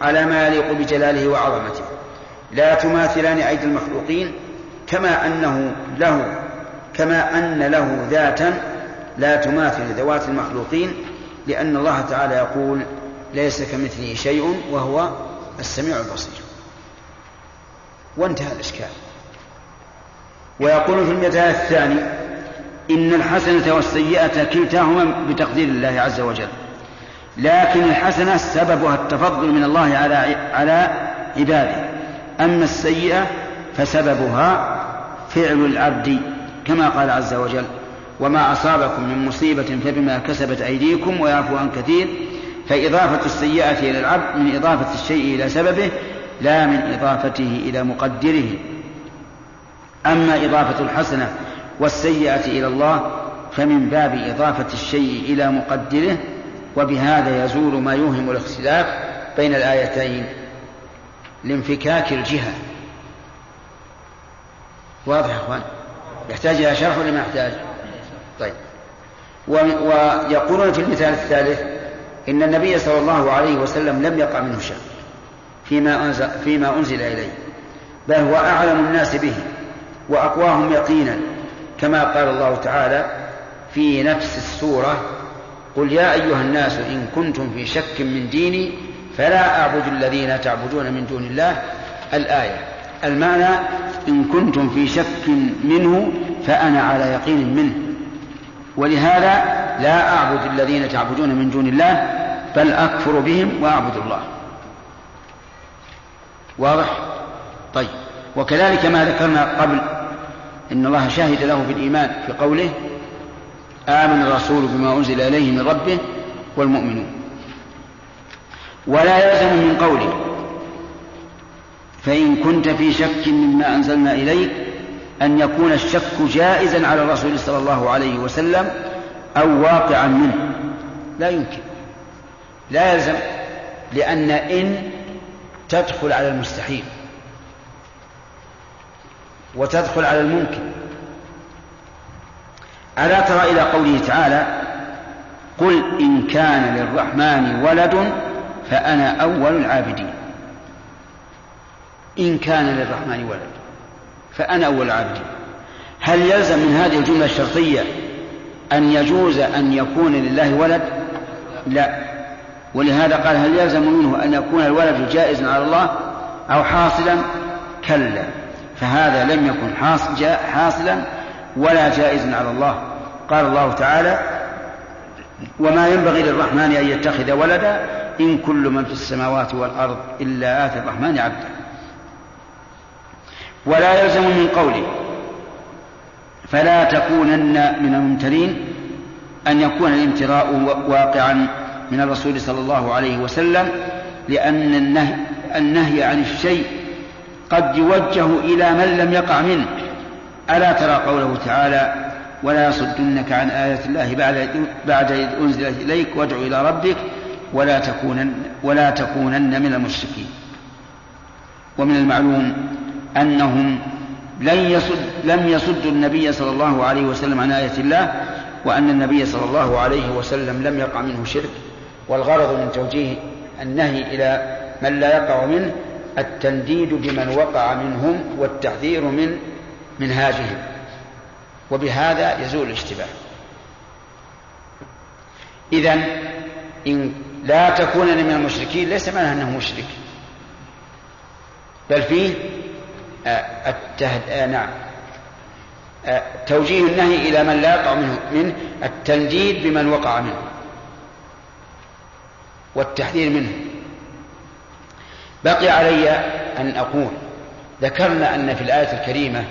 Speaker 2: على ما يليق بجلاله وعظمته. لا تماثلان أيدي المخلوقين كما أنه له كما أن له ذاتا لا تماثل ذوات المخلوقين لأن الله تعالى يقول ليس كمثله شيء وهو السميع البصير. وانتهى الإشكال. ويقول في المثال الثاني إن الحسنة والسيئة كلتاهما بتقدير الله عز وجل. لكن الحسنة سببها التفضل من الله على على عباده. أما السيئة فسببها فعل العبد كما قال عز وجل وما أصابكم من مصيبة فبما كسبت أيديكم ويعفو عن كثير فإضافة السيئة إلى العبد من إضافة الشيء إلى سببه لا من إضافته إلى مقدره. أما إضافة الحسنة والسيئة إلى الله فمن باب إضافة الشيء إلى مقدره وبهذا يزول ما يوهم الاختلاف بين الآيتين لانفكاك الجهة. واضح يا أخوان؟ يحتاج إلى شرح ولا ما يحتاج؟ طيب. ويقولون في المثال الثالث إن النبي صلى الله عليه وسلم لم يقع منه شك فيما أنزل, فيما أنزل إليه بل هو أعلم الناس به وأقواهم يقينا. كما قال الله تعالى في نفس السورة قل يا أيها الناس إن كنتم في شك من ديني فلا أعبد الذين تعبدون من دون الله الآية. المعنى إن كنتم في شك منه فأنا على يقين منه. ولهذا لا أعبد الذين تعبدون من دون الله بل أكفر بهم وأعبد الله. واضح؟ طيب. وكذلك ما ذكرنا قبل إن الله شهد له بالإيمان في قوله آمن الرسول بما أنزل إليه من ربه والمؤمنون. ولا يلزم من قوله فإن كنت في شك مما أنزلنا إليك أن يكون الشك جائزا على الرسول صلى الله عليه وسلم أو واقعا منه. لا يمكن. لا يلزم لأن إن تدخل على المستحيل. وتدخل على الممكن ألا ترى إلى قوله تعالى قل إن كان للرحمن ولد فأنا أول العابدين. إن كان للرحمن ولد فأنا أول العابدين. هل يلزم من هذه الجملة الشرطية أن يجوز أن يكون لله ولد؟ لا. ولهذا قال هل يلزم منه أن يكون الولد جائزا على الله أو حاصلا؟ كلا. فهذا لم يكن حاصلا ولا جائزا على الله. قال الله تعالى وما ينبغي للرحمن أن يتخذ ولدا إن كل من في السماوات والأرض إلا آتي الرحمن عبدا. ولا يلزم من قوله فلا تكونن من الممترين أن يكون الامتراء واقعا من الرسول صلى الله عليه وسلم لأن النهي, النهي عن الشيء قد يوجه إلى من لم يقع منه. ألا ترى قوله تعالى ولا يصدنك عن آيات الله بعد بعد إذ أنزلت إليك وادع إلى ربك ولا تكونن ولا تكونن من المشركين. ومن المعلوم أنهم لن يصد لم يصدوا النبي صلى الله عليه وسلم عن آية الله وأن النبي صلى الله عليه وسلم لم يقع منه شرك. والغرض من توجيه النهي إلى من لا يقع منه التنديد بمن وقع منهم والتحذير من منهاجهم. وبهذا يزول الاشتباه. إذا إن لا تكونن من المشركين ليس معناه أنه مشرك. بل فيه آه، التهد... آه نعم. آه توجيه النهي إلى من لا يقع منه من التنديد بمن وقع منه. والتحذير منه. بقي علي أن أقول ذكرنا أن في الآية الكريمة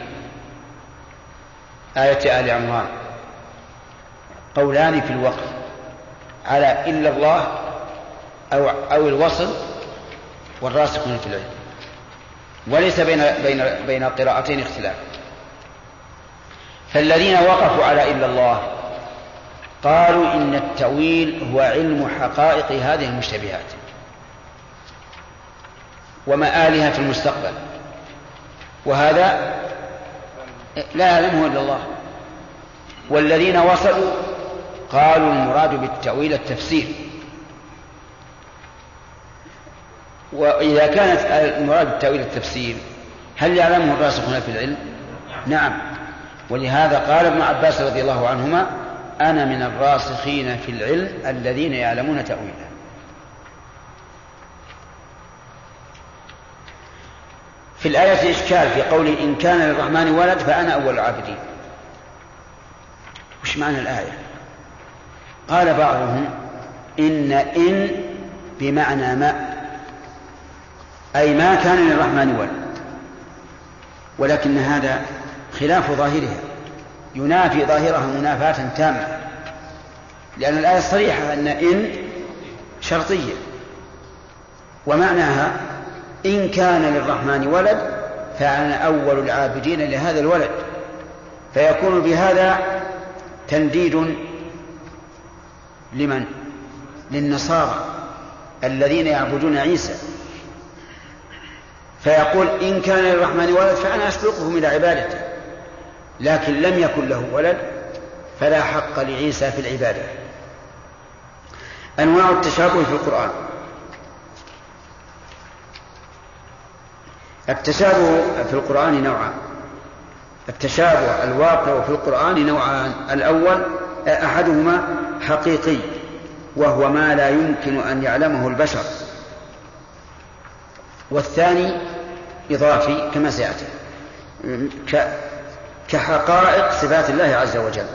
Speaker 2: آية آل عمران قولان في الوقف على إلا الله أو أو الوصل والراسخون في العلم وليس بين بين بين القراءتين اختلاف فالذين وقفوا على إلا الله قالوا إن التأويل هو علم حقائق هذه المشتبهات ومآلها في المستقبل. وهذا لا يعلمه إلا الله. والذين وصلوا قالوا المراد بالتأويل التفسير. وإذا كانت المراد بالتأويل التفسير هل يعلمه الراسخون في العلم؟ نعم. ولهذا قال ابن عباس رضي الله عنهما أنا من الراسخين في العلم الذين يعلمون تأويله. في الآية إشكال في قوله إن كان للرحمن ولد فأنا أول العابدين. وش معنى الآية؟ قال بعضهم إن إن بمعنى ما أي ما كان للرحمن ولد ولكن هذا خلاف ظاهرها. ينافي ظاهرها منافاة تامة لأن الآية صريحة أن إن شرطية ومعناها إن كان للرحمن ولد فأنا أول العابدين لهذا الولد. فيكون بهذا تنديد لمن؟ للنصارى الذين يعبدون عيسى. فيقول إن كان للرحمن ولد فأنا أسبقهم إلى عبادته. لكن لم يكن له ولد فلا حق لعيسى في العبادة. أنواع التشابه في القرآن. التشابه في القرآن نوعان. التشابه الواقع في القرآن نوعان. الأول أحدهما حقيقي وهو ما لا يمكن أن يعلمه البشر. والثاني إضافي كما سيأتي. كحقائق صفات الله عز وجل.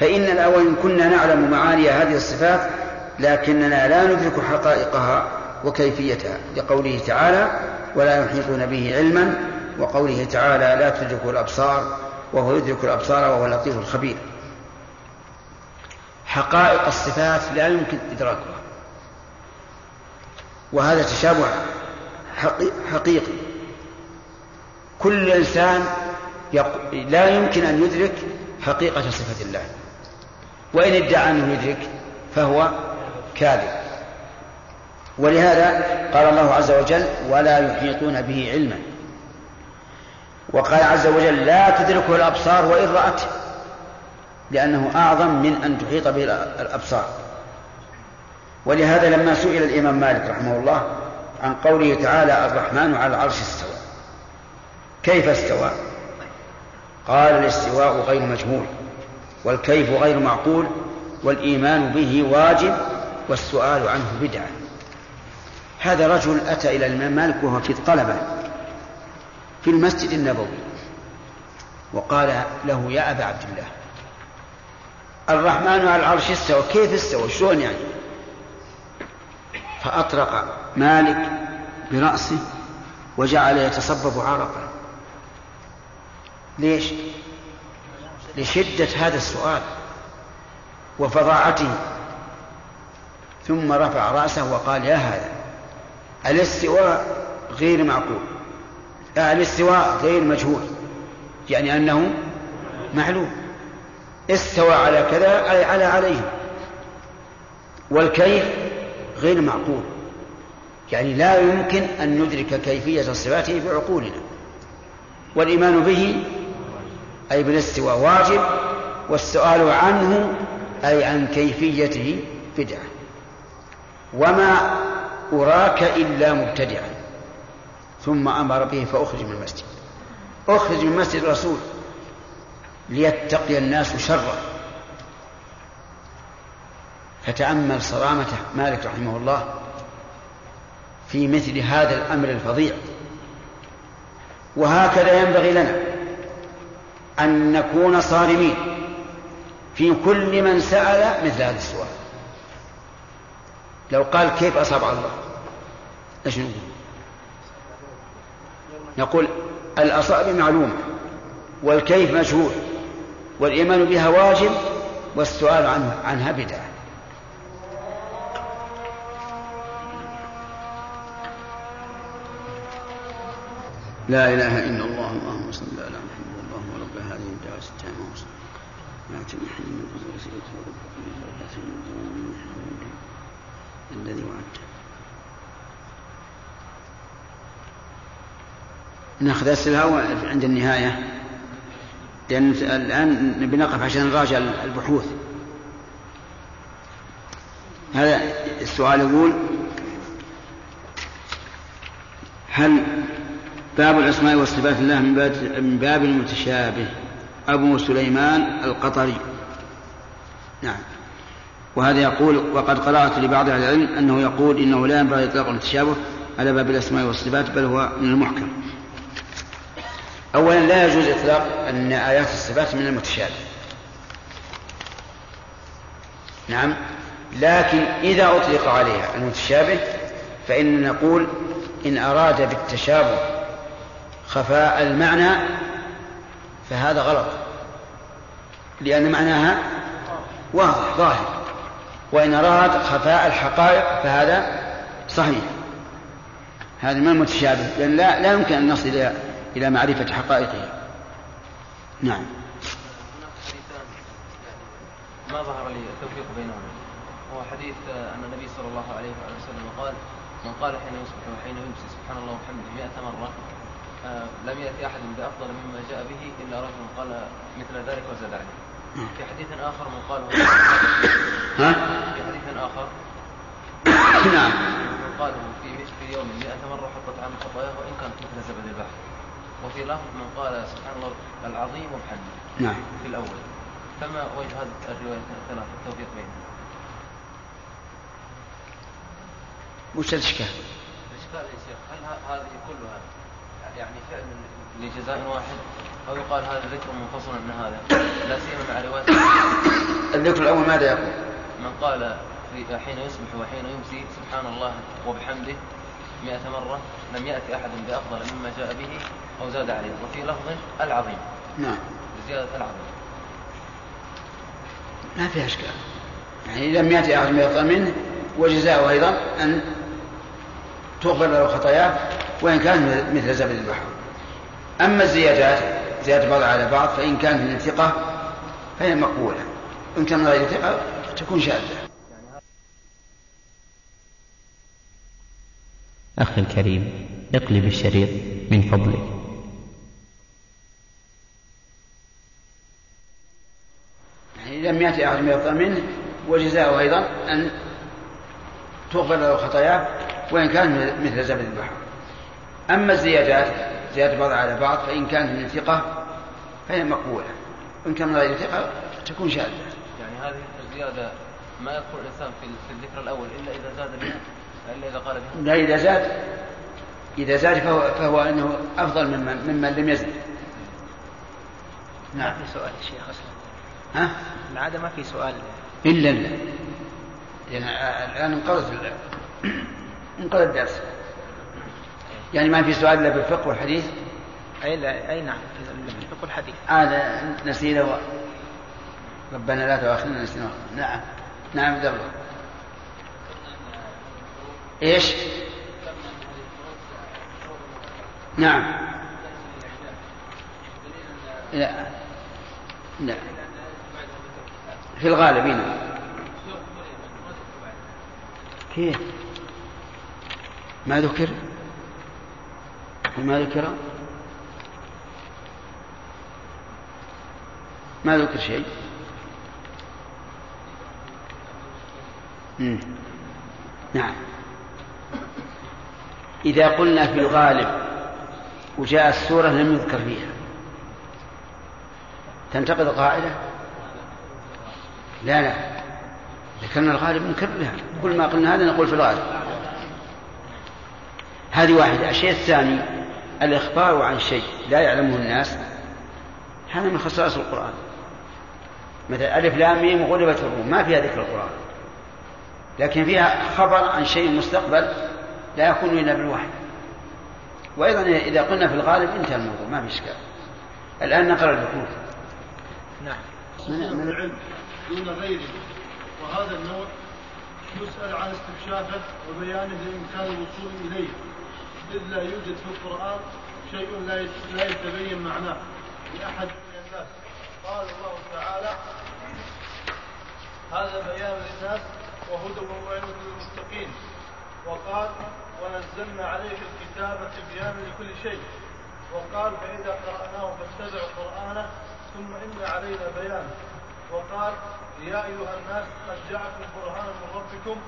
Speaker 2: فإن الأول كنا نعلم معاني هذه الصفات لكننا لا ندرك حقائقها. وكيفيتها لقوله تعالى ولا يحيطون به علما وقوله تعالى لا تدركه الأبصار وهو يدرك الأبصار وهو اللطيف الخبير. حقائق الصفات لا يمكن إدراكها. وهذا تشابه حقيقي. كل إنسان لا يمكن أن يدرك حقيقة صفة الله. وإن ادعى أنه يدرك فهو كاذب. ولهذا قال الله عز وجل ولا يحيطون به علما. وقال عز وجل لا تدركه الأبصار وإن رأته لأنه أعظم من أن تحيط به الأبصار. ولهذا لما سئل الإمام مالك رحمه الله عن قوله تعالى الرحمن على العرش استوى. كيف استوى؟ قال الاستواء غير مجهول والكيف غير معقول والإيمان به واجب والسؤال عنه بدعة. هذا رجل أتى إلى الإمام مالك وهو في الطلبة في المسجد النبوي وقال له يا أبا عبد الله الرحمن على العرش استوى كيف استوى؟ شلون يعني؟ فأطرق مالك برأسه وجعل يتصبب عرقا ليش؟ لشدة هذا السؤال وفظاعته. ثم رفع رأسه وقال يا هذا. الاستواء غير معقول. الاستواء غير مجهول. يعني أنه معلوم. استوى على كذا أي على عليه. والكيف غير معقول. يعني لا يمكن أن ندرك كيفية صفاته بعقولنا. والإيمان به أي بالاستواء واجب والسؤال عنه أي عن كيفيته بدعة. وما أراك إلا مبتدعا. ثم أمر به فأخرج من المسجد. أخرج من مسجد الرسول ليتقي الناس شره فتأمل صرامة مالك رحمه الله في مثل هذا الأمر الفظيع. وهكذا ينبغي لنا أن نكون صارمين في كل من سأل مثل هذا السؤال لو قال كيف أصاب الله؟ إيش نقول؟ نقول الأصابع معلومة والكيف مجهول والإيمان بها واجب والسؤال عنه عنها بدعة. لا إله إلا الله اللهم صل على محمد اللهم رب هذه الدعوة التامة لا تنحني من فضل وسيلة الذي وعدته ناخذ أسئلة عند النهاية. لأن الآن نبي نقف عشان نراجع البحوث. هذا السؤال يقول هل باب الأسماء والصفات الله من باب, من باب المتشابه أبو سليمان القطري؟ نعم. وهذا يقول وقد قرأت لبعض أهل العلم أنه يقول إنه لا ينبغي إطلاق التشابه على باب الأسماء والصفات بل هو من المحكم. أولا لا يجوز إطلاق أن آيات الصفات من المتشابه. نعم. لكن إذا أطلق عليها المتشابه فإننا نقول إن أراد بالتشابه خفاء المعنى فهذا غلط. لأن معناها واضح ظاهر. وإن أراد خفاء الحقائق فهذا صحيح. هذا ما المتشابه لأن لا, لا يمكن أن نصل إلى إلى معرفة حقائقه. نعم.
Speaker 5: ما ظهر لي التوفيق بينهما؟ هو حديث أن النبي صلى الله عليه وسلم قال من قال حين يصبح وحين يمسي سبحان الله وبحمده مئة مرة آه، لم يأتي أحد بأفضل مما جاء به إلا رجل قال مثل ذلك وزاد عليه في حديث آخر من قال
Speaker 2: ها؟
Speaker 5: في حديث آخر.
Speaker 2: نعم.
Speaker 5: من قال في في يوم 100 مرة حطت عنه خطاياه وإن كانت مثل زبد البحر. وفي لفظ من قال سبحان الله العظيم وبحمده
Speaker 2: نعم.
Speaker 5: في الأول. فما وجه هذه الرواية الثلاثة التوفيق بينهم.
Speaker 2: وش الإشكال؟
Speaker 5: الإشكال يا شيخ هل هذه كلها يعني فعل لجزاء واحد؟ أو يقال هذا ذكر منفصل من هذا لا سيما مع رواية
Speaker 2: الذكر الأول ماذا يقول؟
Speaker 5: من قال في حين يصبح وحين يمسي سبحان الله وبحمده مئة مرة لم يأتي أحد بأفضل مما جاء به أو زاد عليه. وفي لفظ العظيم.
Speaker 2: نعم.
Speaker 5: بزيادة العظيم.
Speaker 2: ما فيها إشكال. يعني لم يأتي أحد بأفضل منه وجزاؤه أيضا أن تغفر له خطاياه وإن كان مثل زبد البحر. أما الزيادات زيادة بعض على بعض فإن كانت من ثقة فهي مقبولة. إن كان غير ثقة تكون شاذة.
Speaker 1: أخي الكريم اقلب الشريط من فضلك.
Speaker 2: يعني لم يأتي أحد بأفضل منه وجزاؤه أيضا أن تغفر له خطاياه وإن كان مثل زبد البحر. أما الزيادات زيادة بعض على بعض فإن كانت من ثقة فهي مقبولة. إن كان غير ثقة تكون شاذة.
Speaker 5: يعني هذه الزيادة ما يذكر الإنسان في في الذكر الأول إلا إذا زاد بها إلا إذا قال بها
Speaker 2: لا إذا زاد. إذا زاد فهو, فهو أنه أفضل ممن, ممن لم يزد.
Speaker 6: ما في سؤال يا شيخ أصلا؟
Speaker 2: ها؟
Speaker 6: العادة ما في سؤال.
Speaker 2: إلا إلا. لأن الآن انقرض انقرض الدرس. يعني ما في سؤال إلا بالفقه والحديث؟
Speaker 6: أي لا أي نعم. الفقه الحديث
Speaker 2: هذا نسينا و... ربنا لا تؤاخذنا نسينا. نعم نعم عبد الله إيش؟ نعم لا لا في الغالب نعم كيف؟ ما ذكر؟ ما ذكر؟ ما ذكر شيء؟ مم. نعم. إذا قلنا في الغالب وجاء السورة لم يذكر فيها تنتقد القاعدة لا لا. ذكرنا الغالب نكررها كل ما قلنا هذا نقول في الغالب. هذه واحدة. الشيء الثاني الإخبار عن شيء لا يعلمه الناس. هذا من خصائص القرآن. مثلا ألف لام ميم غلبت الروم. ما فيها ذكر القرآن. لكن فيها خبر عن شيء مستقبل لا يكون إلا بالوحي. وأيضا إذا قلنا في الغالب انتهى الموضوع ما في إشكال. الآن نقرأ الذكور.
Speaker 6: نعم.
Speaker 2: من
Speaker 7: العلم. دون غيره. وهذا النوع يسأل عن استكشافه وبيانه لإمكان الوصول إليه. إذ لا يوجد في القرآن شيء لا لا يتبين معناه. لأحد قال الله تعالى هذا بيان للناس وهدى وموعظة للمتقين. وقال ونزلنا عليك الكتاب تبيانا لكل شيء. وقال فإذا قرأناه فاتبع قرآنه ثم إن علينا بيانه. وقال يا أيها الناس قد جاءكم برهان من ربكم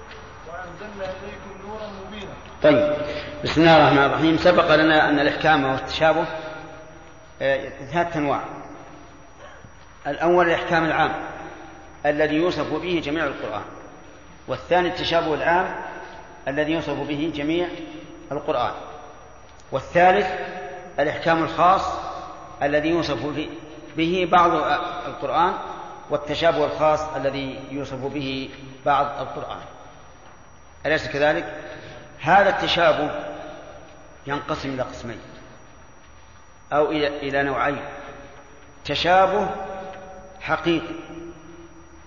Speaker 7: وأنزلنا إليكم نورا مبينا.
Speaker 2: طيب بسم الله الرحمن الرحيم. سبق لنا أن الإحكام والتشابه آه، ثلاثة أنواع. الأول الإحكام العام الذي يوصف به جميع القرآن والثاني التشابه العام الذي يوصف به جميع القرآن والثالث الإحكام الخاص الذي يوصف به بعض القرآن والتشابه الخاص الذي يوصف به بعض القرآن أليس كذلك؟ هذا التشابه ينقسم إلى قسمين أو إلى نوعين تشابه حقيقي.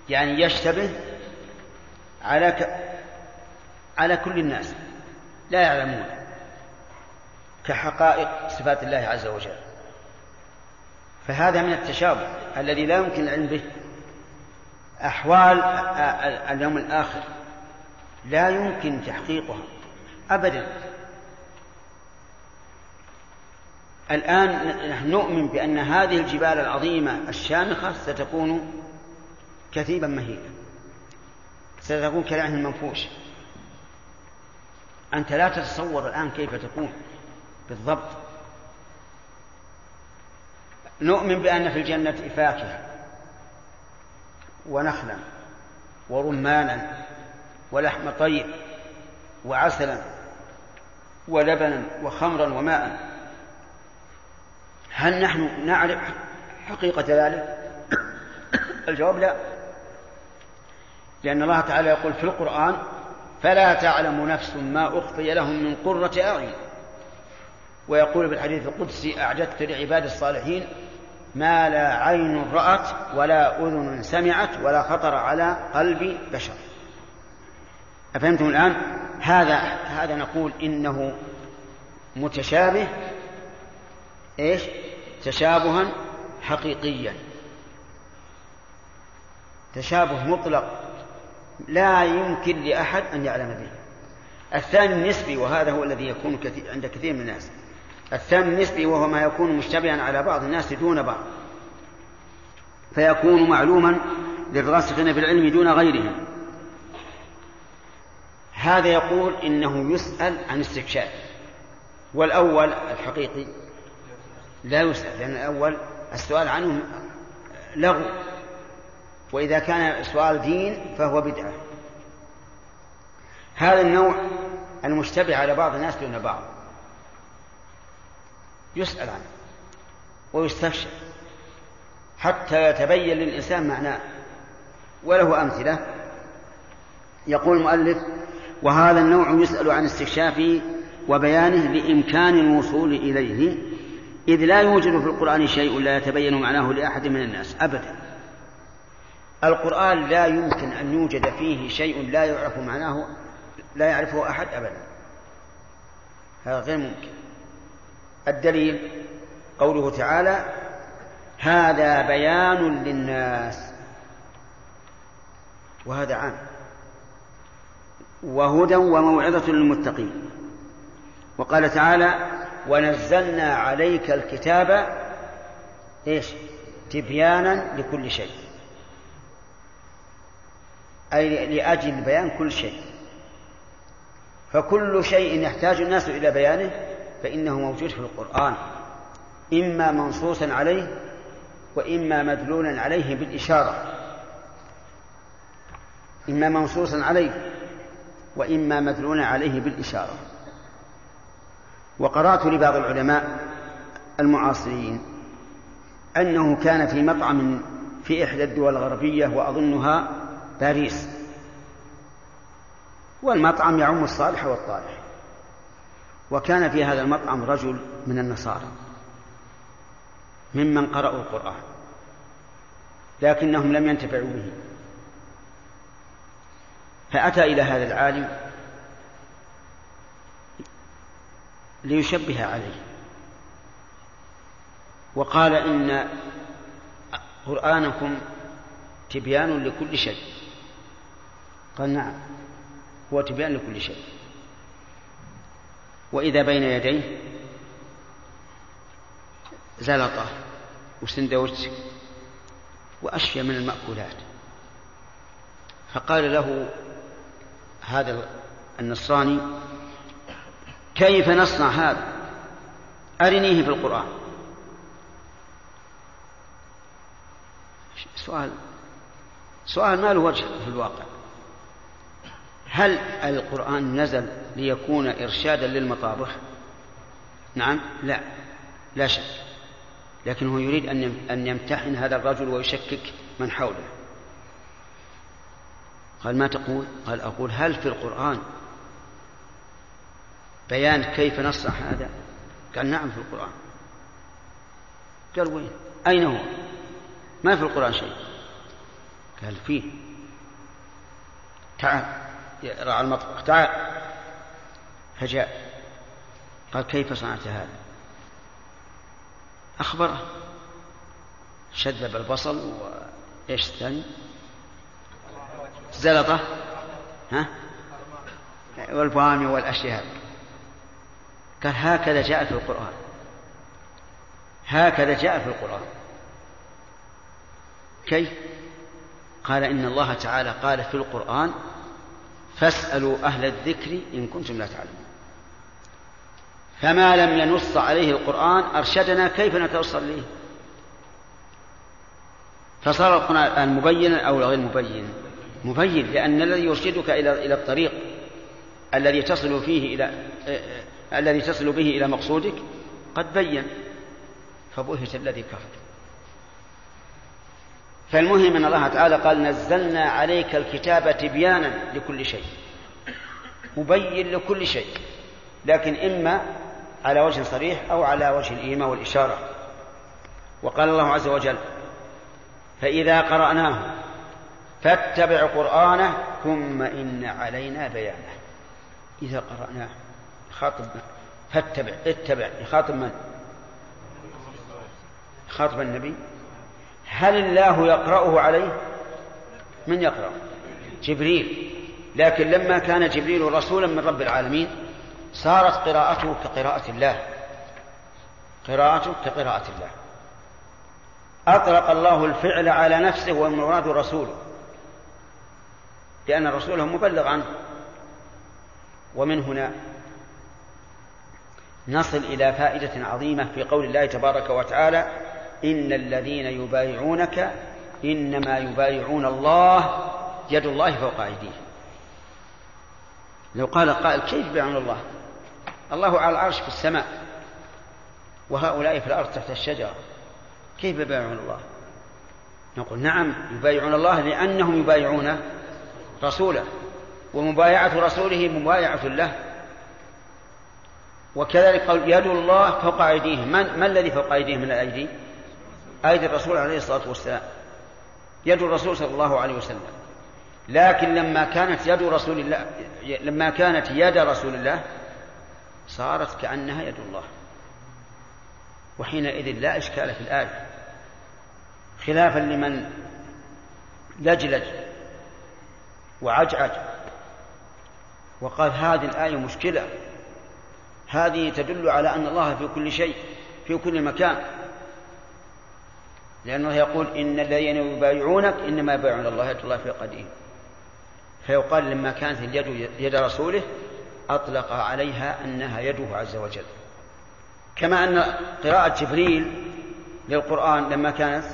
Speaker 2: يعني يشتبه على ك... على كل الناس. لا يعلمون. كحقائق صفات الله عز وجل. فهذا من التشابه الذي لا يمكن العلم به. أحوال اليوم الآخر لا يمكن تحقيقها. أبدا. الآن نحن نؤمن بأن هذه الجبال العظيمة الشامخة ستكون كثيبا مهيلا ستكون كالعهن المنفوش. أنت لا تتصور الآن كيف تكون بالضبط. نؤمن بأن في الجنة فاكهة ونخلا ورمانا ولحم طير وعسلا ولبنا وخمرا وماء. هل نحن نعرف حقيقة ذلك؟ (coughs) الجواب لا لأن الله تعالى يقول في القرآن فلا تعلم نفس ما أخفي لهم من قرة أعين ويقول في الحديث القدسي أعددت لعباد الصالحين ما لا عين رأت ولا أذن سمعت ولا خطر على قلب بشر أفهمتم الآن؟ هذا هذا نقول إنه متشابه إيش؟ تشابها حقيقيا. تشابه مطلق لا يمكن لأحد أن يعلم به. الثاني النسبي وهذا هو الذي يكون كثير عند كثير من الناس. الثاني النسبي وهو ما يكون مشتبها على بعض الناس دون بعض. فيكون معلوما للراسخين في العلم دون غيرهم. هذا يقول إنه يسأل عن استكشاف. والأول الحقيقي. لا يسأل لأن الأول السؤال عنه لغو وإذا كان سؤال دين فهو بدعة. هذا النوع المشتبه على بعض الناس دون بعض. يسأل عنه ويستكشف حتى يتبين للإنسان معناه. وله أمثلة. يقول المؤلف وهذا النوع يسأل عن استكشافه وبيانه لإمكان الوصول إليه إذ لا يوجد في القرآن شيء لا يتبين معناه لأحد من الناس أبدا. القرآن لا يمكن أن يوجد فيه شيء لا يعرف معناه لا يعرفه أحد أبدا. هذا غير ممكن. الدليل قوله تعالى هذا بيان للناس. وهذا عام. وهدى وموعظة للمتقين. وقال تعالى ونزلنا عليك الكتاب إيش؟ تبيانا لكل شيء. أي لأجل بيان كل شيء. فكل شيء يحتاج الناس إلى بيانه فإنه موجود في القرآن. إما منصوصا عليه وإما مدلولا عليه بالإشارة. إما منصوصا عليه وإما مدلولا عليه بالإشارة. وقرأت لبعض العلماء المعاصرين أنه كان في مطعم في إحدى الدول الغربية وأظنها باريس. والمطعم يعم الصالح والطالح. وكان في هذا المطعم رجل من النصارى ممن قرأوا القرآن لكنهم لم ينتفعوا به. فأتى إلى هذا العالم ليشبه عليه. وقال إن قرآنكم تبيان لكل شيء. قال نعم هو تبيان لكل شيء. وإذا بين يديه زلطة وسندوتش وأشياء من المأكولات. فقال له هذا النصراني كيف نصنع هذا؟ أرنيه في القرآن. سؤال سؤال ما له وجه في الواقع. هل القرآن نزل ليكون إرشادا للمطابخ؟ نعم لا لا شك. لكنه يريد أن يمتحن هذا الرجل ويشكك من حوله. قال ما تقول؟ قال أقول هل في القرآن بيان كيف نصنع هذا؟ قال نعم في القرآن. قال وين؟ أين هو؟ ما في القرآن شيء. قال فيه. تعال. راعى المطبخ. تعال. فجاء قال كيف صنعت هذا؟ أخبره. شذب البصل وإيش الثاني؟ زلطة. ها؟ والبامي والأشياء قال هكذا جاء في القرآن. هكذا جاء في القرآن. كيف؟ قال إن الله تعالى قال في القرآن فاسألوا أهل الذكر إن كنتم لا تعلمون. فما لم ينص عليه القرآن أرشدنا كيف نتوصل إليه؟ فصار القرآن مبينا أو غير مبين؟ مبين لأن الذي يرشدك إلى إلى الطريق الذي تصل فيه إلى الذي تصل به إلى مقصودك قد بين فبهت الذي كفر. فالمهم أن الله تعالى قال نزلنا عليك الكتاب تبيانا لكل شيء مبين لكل شيء لكن إما على وجه صريح أو على وجه الإيماء والإشارة. وقال الله عز وجل فإذا قرأناه فاتبع قرآنه ثم إن علينا بيانه. إذا قرأناه خاطب فاتبع اتبع. يخاطب من؟ خاطب النبي. هل الله يقرأه عليه؟ من يقرأ؟ جبريل. لكن لما كان جبريل رسولا من رب العالمين صارت قراءته كقراءة الله. قراءته كقراءة الله. أطلق الله الفعل على نفسه والمراد رسوله. لأن رسوله مبلغ عنه. ومن هنا نصل إلى فائدة عظيمة في قول الله تبارك وتعالى إن الذين يبايعونك إنما يبايعون الله يد الله فوق أيديهم. لو قال قائل كيف يبايعون الله؟ الله على العرش في السماء وهؤلاء في الأرض تحت الشجرة. كيف يبايعون الله؟ نقول نعم يبايعون الله لأنهم يبايعون رسوله ومبايعة رسوله مبايعة له. وكذلك قال يد الله فوق أيديهم. من, ما الذي فوق أيديهم من الأيدي؟ أيدي الرسول عليه الصلاة والسلام. يد الرسول صلى الله عليه وسلم. لكن لما كانت يد رسول الله لما كانت يد رسول الله صارت كأنها يد الله. وحينئذ لا إشكال في الآية. خلافا لمن لجلج وعجعج. وقال هذه الآية مشكلة. هذه تدل على أن الله في كل شيء في كل مكان. لأنه يقول إن الذين يبايعونك إنما يبايعون الله يد الله في قديم. فيقال لما كانت اليد يد رسوله أطلق عليها أنها يده عز وجل. كما أن قراءة جبريل للقرآن لما كانت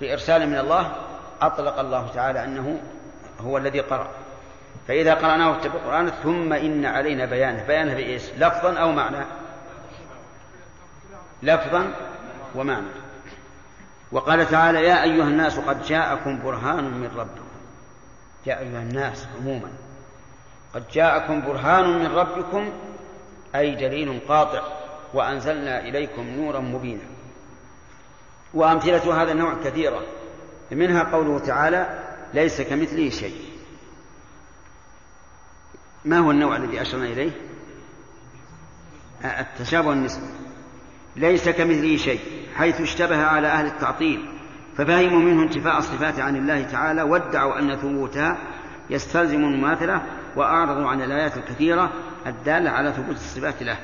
Speaker 2: بإرسال من الله أطلق الله تعالى أنه هو الذي قرأ. فإذا قرأناه اتبع القرآن ثم إن علينا بيانه بيانه بإيش؟ لفظا أو معنى لفظا ومعنى. وقال تعالى يا أيها الناس قد جاءكم برهان من ربكم. يا أيها الناس عموما. قد جاءكم برهان من ربكم أي دليل قاطع وأنزلنا إليكم نورا مبينا. وأمثلة هذا النوع كثيرة. منها قوله تعالى ليس كمثله شيء. ما هو النوع الذي أشرنا إليه؟ التشابه النسبي ليس كمثله شيء حيث اشتبه على أهل التعطيل ففهموا منه انتفاء الصفات عن الله تعالى وادعوا أن ثبوتها يستلزم المماثلة وأعرضوا عن الآيات الكثيرة الدالة على ثبوت الصفات له.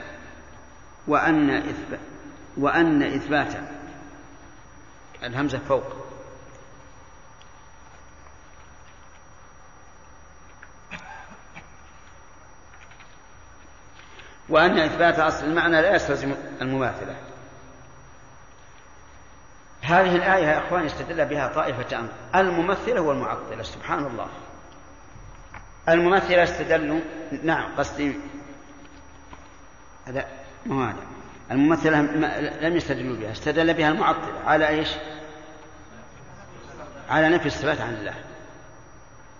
Speaker 2: وأن إثبات وأن إثبات الهمزة فوق. وأن إثبات أصل المعنى لا يستلزم المماثلة. هذه الآية يا أخوان استدل بها طائفة أمر. الممثلة والمعطلة سبحان الله. الممثلة استدلوا نعم قصدي هذا مو هذا. الممثلة لم يستدلوا بها استدل بها المعطلة. على إيش؟ على نفي الصفات عن الله.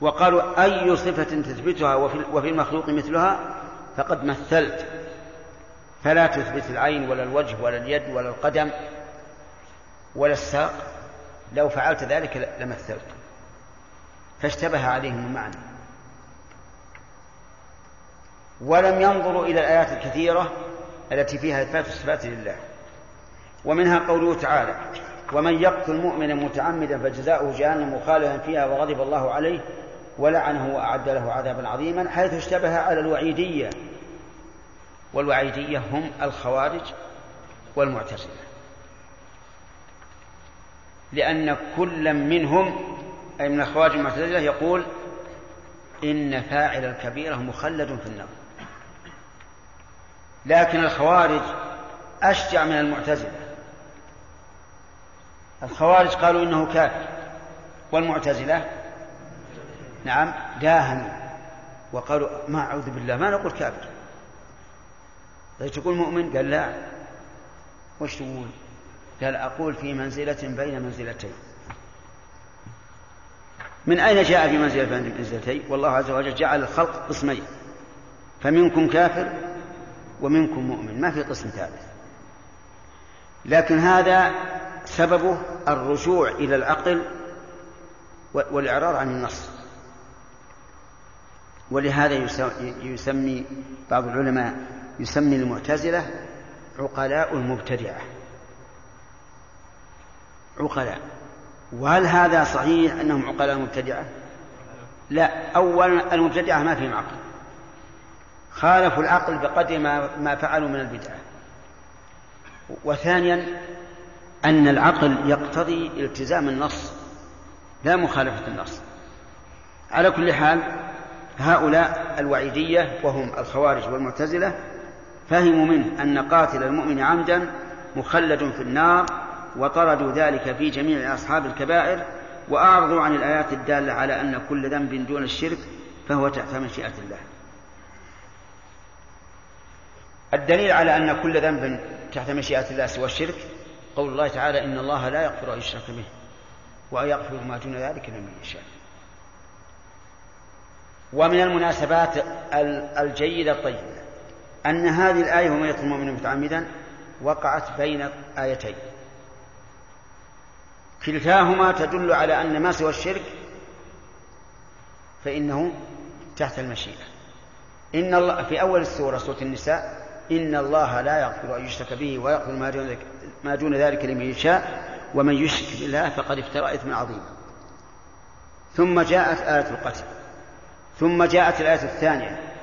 Speaker 2: وقالوا أي صفة تثبتها وفي المخلوق مثلها؟ فقد مثلت. فلا تثبت العين ولا الوجه ولا اليد ولا القدم ولا الساق. لو فعلت ذلك لمثلت. فاشتبه عليهم المعنى. ولم ينظروا إلى الآيات الكثيرة التي فيها إثبات الصفات لله. ومنها قوله تعالى ومن يقتل مؤمنا متعمدا فجزاؤه جهنم مخالفا فيها وغضب الله عليه ولعنه وأعد له عذابا عظيما حيث اشتبه على الوعيدية والوعيدية هم الخوارج والمعتزلة. لأن كل منهم أي من الخوارج والمعتزلة يقول إن فاعل الكبيرة مخلد في النار لكن الخوارج أشجع من المعتزلة. الخوارج قالوا إنه كافر والمعتزلة نعم داهنوا وقالوا ما أعوذ بالله ما نقول كافر. تقول مؤمن؟ قال لا. وش تقول؟ قال أقول في منزلة بين منزلتين. من أين جاء في منزلة بين منزلتين؟ والله عز وجل جعل الخلق قسمين. فمنكم كافر ومنكم مؤمن. ما في قسم ثالث. لكن هذا سببه الرجوع إلى العقل والإعراض عن النص. ولهذا يسمي بعض العلماء يسمي المعتزلة عقلاء المبتدعة. عقلاء. وهل هذا صحيح أنهم عقلاء مبتدعة لا. أولا المبتدعة ما فيهم عقل خالفوا العقل بقدر ما, ما فعلوا من البدعة. وثانيا أن العقل يقتضي التزام النص. لا مخالفة النص. على كل حال هؤلاء الوعيدية وهم الخوارج والمعتزلة فهموا منه أن قاتل المؤمن عمدا مخلد في النار وطردوا ذلك في جميع أصحاب الكبائر وأعرضوا عن الآيات الدالة على أن كل ذنب دون الشرك فهو تحت مشيئة الله. الدليل على أن كل ذنب تحت مشيئة الله سوى الشرك قول الله تعالى إن الله لا يغفر أن يشرك به ويغفر ما دون ذلك لمن يشاء. ومن المناسبات الجيدة الطيبة. أن هذه الآية ومن يقتل المؤمن متعمدا وقعت بين آيتين. كلتاهما تدل على أن ما سوى الشرك فإنه تحت المشيئة. إن الله في أول السورة سورة النساء إن الله لا يغفر أن يشرك به ويغفر ما دون ذلك, ما دون ذلك لمن يشاء ومن يشرك بالله فقد افترى إثما عظيما. ثم جاءت آية القتل. ثم جاءت الآية الثانية.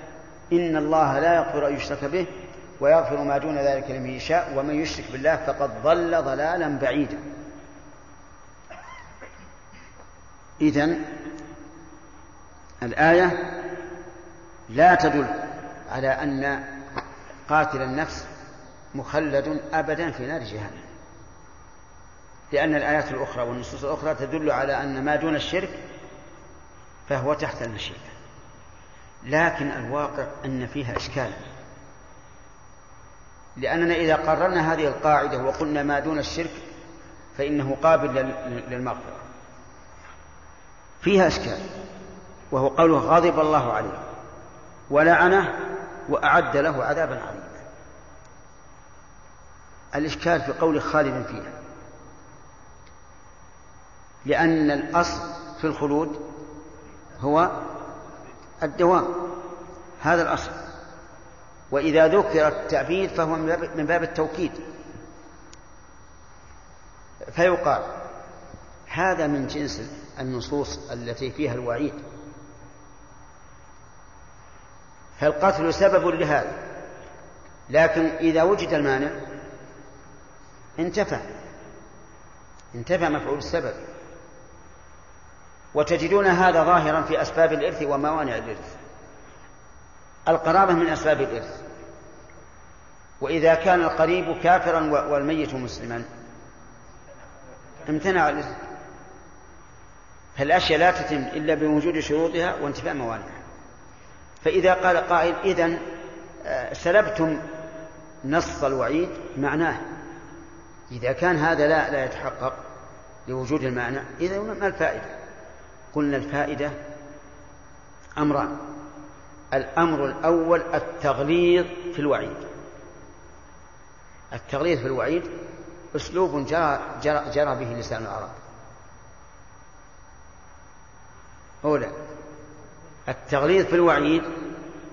Speaker 2: إن الله لا يغفر أن يشرك به ويغفر ما دون ذلك لمن يشاء ومن يشرك بالله فقد ضل ضلالا بعيدا. إذن الآية لا تدل على أن قاتل النفس مخلد أبدا في نار جهنم. لأن الآيات الأخرى والنصوص الأخرى تدل على أن ما دون الشرك فهو تحت المشيئة لكن الواقع أن فيها إشكالا لأننا إذا قررنا هذه القاعدة وقلنا ما دون الشرك فإنه قابل للمغفرة. فيها إشكال وهو قوله غضب الله عليه ولعنه وأعد له عذابا عظيما. الإشكال في قول خالد فيها. لأن الأصل في الخلود هو الدوام هذا الأصل. وإذا ذكر التعبيد فهو من باب التوكيد. فيقال هذا من جنس النصوص التي فيها الوعيد. فالقتل سبب لهذا. لكن إذا وجد المانع انتفى. انتفى مفعول السبب. وتجدون هذا ظاهرا في أسباب الإرث وموانع الإرث. القرابة من أسباب الإرث. وإذا كان القريب كافرا والميت مسلما امتنع الإثم فالأشياء لا تتم إلا بوجود شروطها وانتفاء موانعها. فإذا قال قائل إذن آه، سلبتم نص الوعيد معناه إذا كان هذا لا لا يتحقق لوجود المعنى إذا ما الفائدة؟ قلنا الفائدة أمران. الأمر الأول التغليظ في الوعيد. التغليظ في الوعيد أسلوب جرى, جرى, جرى به لسان العرب. أولى التغليظ في الوعيد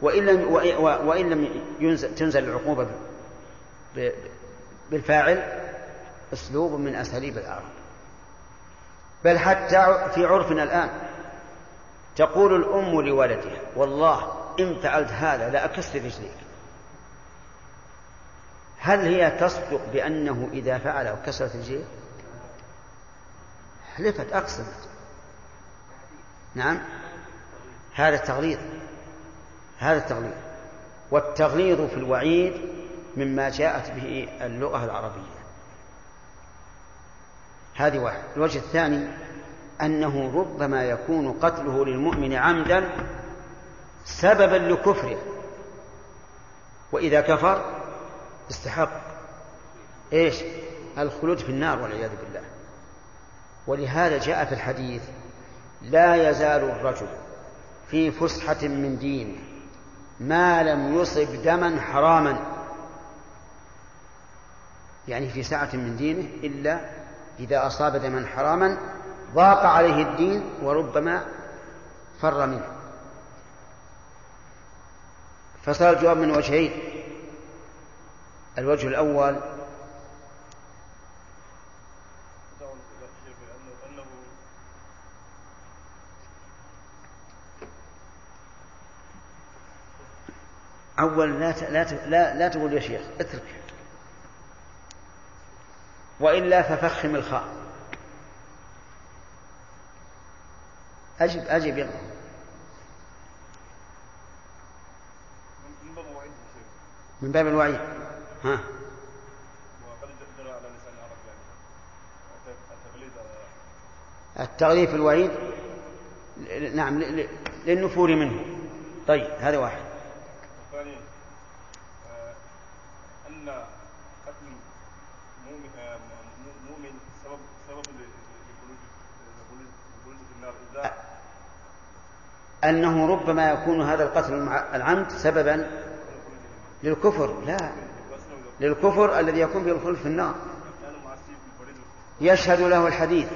Speaker 2: وإن لم وإن لم ينزل تنزل العقوبة بالفاعل أسلوب من أساليب العرب. بل حتى في عرفنا الآن. تقول الأم لولدها والله إن فعلت هذا لأكسر رجليك. هل هي تصدق بأنه إذا فعل وكسرت رجليه؟ حلفت أقسمت. نعم. هذا التغليظ هذا التغليظ. والتغليظ في الوعيد مما جاءت به اللغة العربية. هذه واحد. الوجه الثاني أنه ربما يكون قتله للمؤمن عمدا سببا لكفره وإذا كفر استحق. إيش؟ الخلود في النار والعياذ بالله. ولهذا جاء في الحديث لا يزال الرجل في فسحة من دينه ما لم يصب دما حراما يعني في ساعة من دينه إلا إذا أصاب دما حراما ضاق عليه الدين وربما فر منه. فصار الجواب من وجهين. الوجه الأول أول لا لا لا, تقول يا شيخ اترك. وإلا ففخم الخاء. أجب أجب يلا. من باب الوعيد ها. التغليف الوعيد؟ نعم للنفور منه. طيب هذا واحد. الثاني
Speaker 8: آه، أن قتل مؤمن آه، مؤمن سبب سبب لخلود النار إذا
Speaker 2: أنه ربما يكون هذا القتل العمد سببا للكفر. لا. للكفر الذي يكون به الخلد في النار. يشهد له الحديث.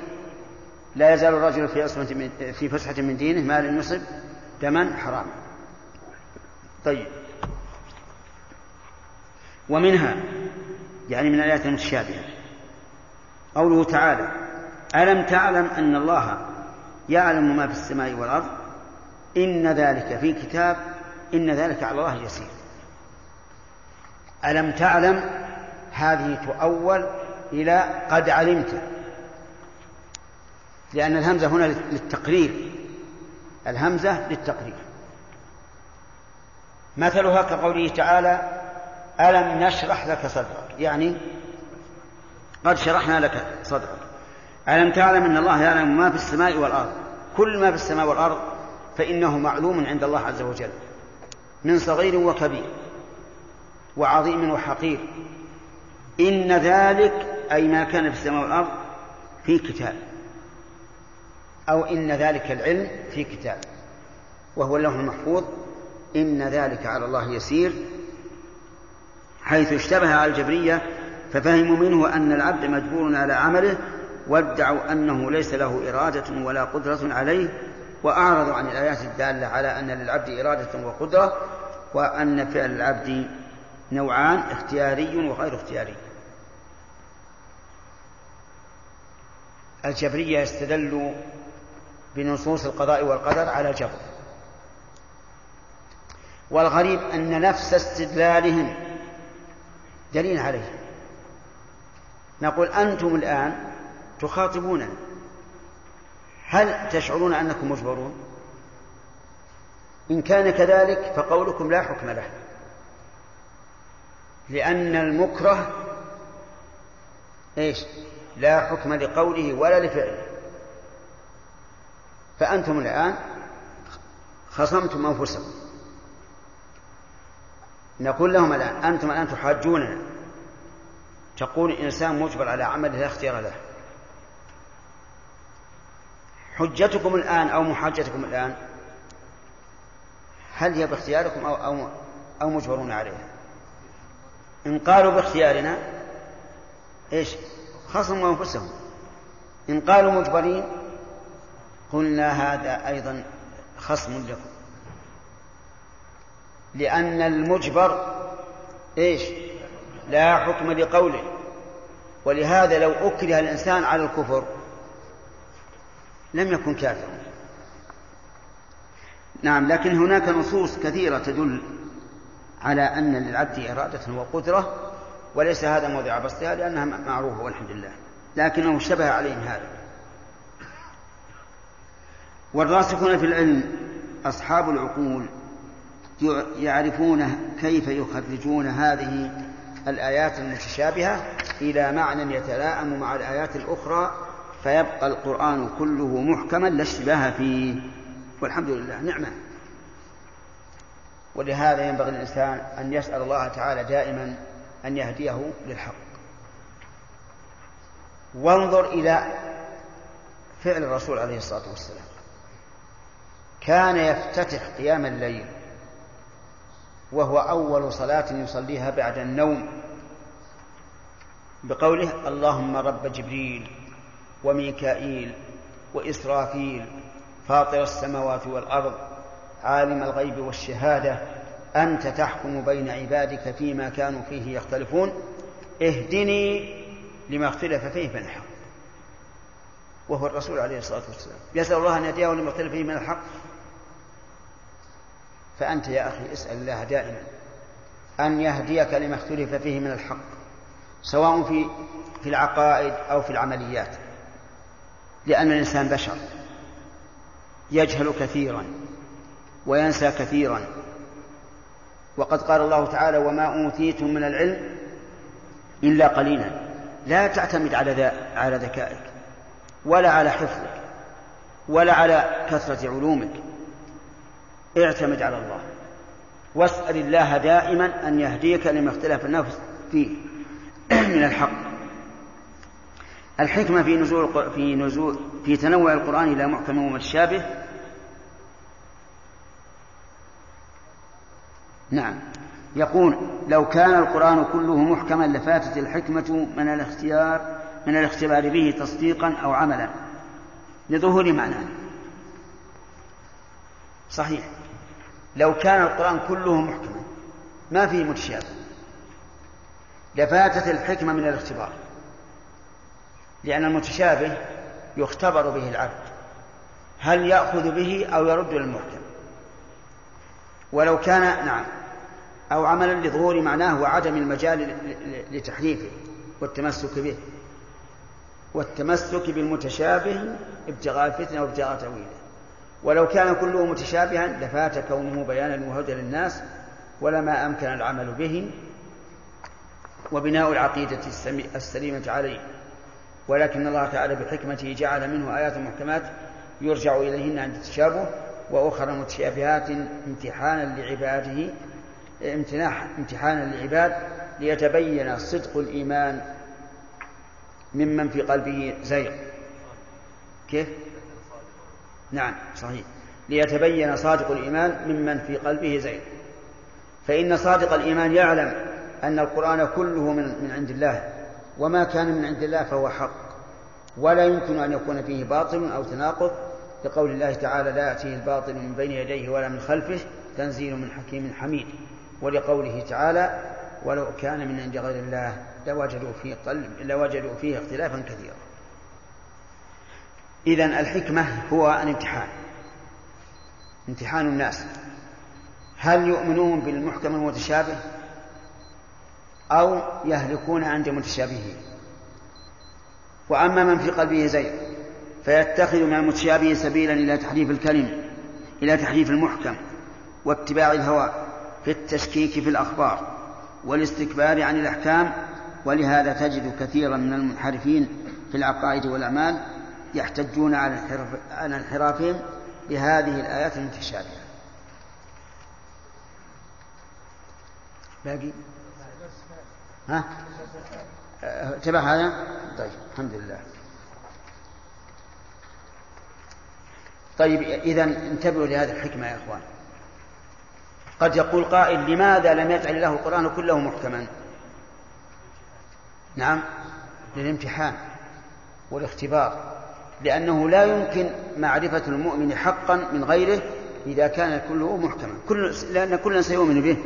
Speaker 2: لا يزال الرجل في أصمة في فسحة من دينه ما لم يصب دما حراما طيب. ومنها يعني من الآيات المتشابهة. قوله تعالى ألم تعلم أن الله يعلم ما في السماء والأرض؟ إن ذلك في كتاب إن ذلك على الله يسير. ألم تعلم هذه تؤول إلى قد علمت؟ لأن الهمزة هنا للتقرير. الهمزة للتقرير. مثلها كقوله تعالى ألم نشرح لك صدرك؟ يعني قد شرحنا لك صدرك. ألم تعلم أن الله يعلم ما في السماء والأرض؟ كل ما في السماء والأرض فإنه معلوم عند الله عز وجل من صغير وكبير وعظيم وحقير. إن ذلك أي ما كان في السماء والأرض في كتاب. أو إن ذلك العلم في كتاب. وهو اللوح المحفوظ. إن ذلك على الله يسير. حيث اشتبه على الجبرية ففهموا منه أن العبد مجبور على عمله وادعوا أنه ليس له إرادة ولا قدرة عليه وأعرضوا عن الآيات الدالة على أن للعبد إرادة وقدرة وأن فعل العبد نوعان اختياري وغير اختياري. الجبرية يستدل بنصوص القضاء والقدر على الجبر. والغريب أن نفس استدلالهم دليل عليه. نقول أنتم الآن تخاطبوننا هل تشعرون أنكم مجبرون؟ إن كان كذلك فقولكم لا حكم له. لأن المكره إيش؟ لا حكم لقوله ولا لفعله. فأنتم الآن خصمتم أنفسكم. نقول لهم الآن أنتم الآن تحاجوننا. تقول الإنسان مجبر على عمل لا اختيار له. حجتكم الآن أو محاجتكم الآن هل هي باختياركم أو, أو, أو مجبرون عليها؟ إن قالوا باختيارنا إيش؟ خصموا أنفسهم. إن قالوا مجبرين قلنا هذا أيضا خصم لكم. لأن المجبر إيش؟ لا حكم لقوله. ولهذا لو أكره الإنسان على الكفر لم يكن كافرا. نعم لكن هناك نصوص كثيرة تدل على أن للعبد إرادة وقدرة وليس هذا موضع بسطها لأنها معروفة والحمد لله. لكنه اشتبه عليهم هذا. والراسخون في العلم أصحاب العقول يعرفون كيف يخرجون هذه الآيات المتشابهة إلى معنى يتلائم مع الآيات الأخرى فيبقى القرآن كله محكما لا اشتباه فيه. والحمد لله نعمة. ولهذا ينبغي الإنسان أن يسأل الله تعالى دائما أن يهديه للحق. وانظر إلى فعل الرسول عليه الصلاة والسلام. كان يفتتح قيام الليل وهو أول صلاة يصليها بعد النوم. بقوله اللهم رب جبريل وميكائيل وإسرافيل فاطر السماوات والأرض عالم الغيب والشهادة أنت تحكم بين عبادك فيما كانوا فيه يختلفون. اهدني لما اختلف فيه من الحق. وهو الرسول عليه الصلاة والسلام. يسأل الله أن يهديه لما اختلف فيه من الحق. فأنت يا أخي اسأل الله دائما أن يهديك لما اختلف فيه من الحق سواء في في العقائد أو في العمليات. لأن الإنسان بشر. يجهل كثيرا وينسى كثيرا. وقد قال الله تعالى وما أوتيتم من العلم إلا قليلا. لا تعتمد على على ذكائك ولا على حفظك ولا على كثرة علومك. اعتمد على الله. واسأل الله دائما أن يهديك لما اختلف النفس فيه. (clears throat) من الحق. الحكمة في نزول في نزول في تنوع القرآن إلى محكم ومتشابه. نعم. يقول لو كان القرآن كله محكما لفاتت الحكمة من الاختيار من الاختبار به تصديقا أو عملا. لظهور معناه. صحيح. لو كان القرآن كله محكما ما فيه متشابه. لفاتت الحكمة من الاختبار. لأن المتشابه يختبر به العبد. هل يأخذ به أو يرد للمحكم؟ ولو كان نعم أو عملا لظهور معناه وعدم المجال لتحريفه والتمسك به. والتمسك بالمتشابه ابتغاء الفتنة وابتغاء تأويله. ولو كان كله متشابها لفات كونه بيانا وهدى للناس ولما أمكن العمل به وبناء العقيدة السليمة عليه. ولكن الله تعالى بحكمته جعل منه آيات محكمات يرجع إليهن عند التشابه وأخرى متشابهات امتحانا لعباده امتحانا للعباد ليتبين صدق الإيمان ممن في قلبه زيغ. كيف؟ نعم صحيح. ليتبين صادق الإيمان ممن في قلبه زيغ. فإن صادق الإيمان يعلم أن القرآن كله من, من عند الله. وما كان من عند الله فهو حق. ولا يمكن أن يكون فيه باطل أو تناقض. لقول الله تعالى لا يأتيه الباطل من بين يديه ولا من خلفه تنزيل من حكيم حميد. ولقوله تعالى ولو كان من عند غير الله لوجدوا فيه لوجدوا فيه اختلافا كثيرا. إذا الحكمة هو الامتحان. امتحان الناس. هل يؤمنون بالمحكم المتشابه؟ أو يهلكون عند متشابهه وأما من في قلبه زيغ فيتخذ من المتشابه سبيلا إلى تحريف الكلم إلى تحريف المحكم واتباع الهوى في التشكيك في الأخبار والاستكبار عن الأحكام. ولهذا تجد كثيرا من المنحرفين في العقائد والأعمال يحتجون على على انحرافهم بهذه الآيات المتشابهة. باقي؟ ها؟ تبع هذا؟ طيب الحمد لله. طيب إذا انتبهوا لهذه الحكمة يا إخوان. قد يقول قائل لماذا لم يجعل الله القرآن كله محكما؟ نعم للامتحان والاختبار لأنه لا يمكن معرفة المؤمن حقا من غيره إذا كان كله محكما. كل لأن كلا سيؤمن به.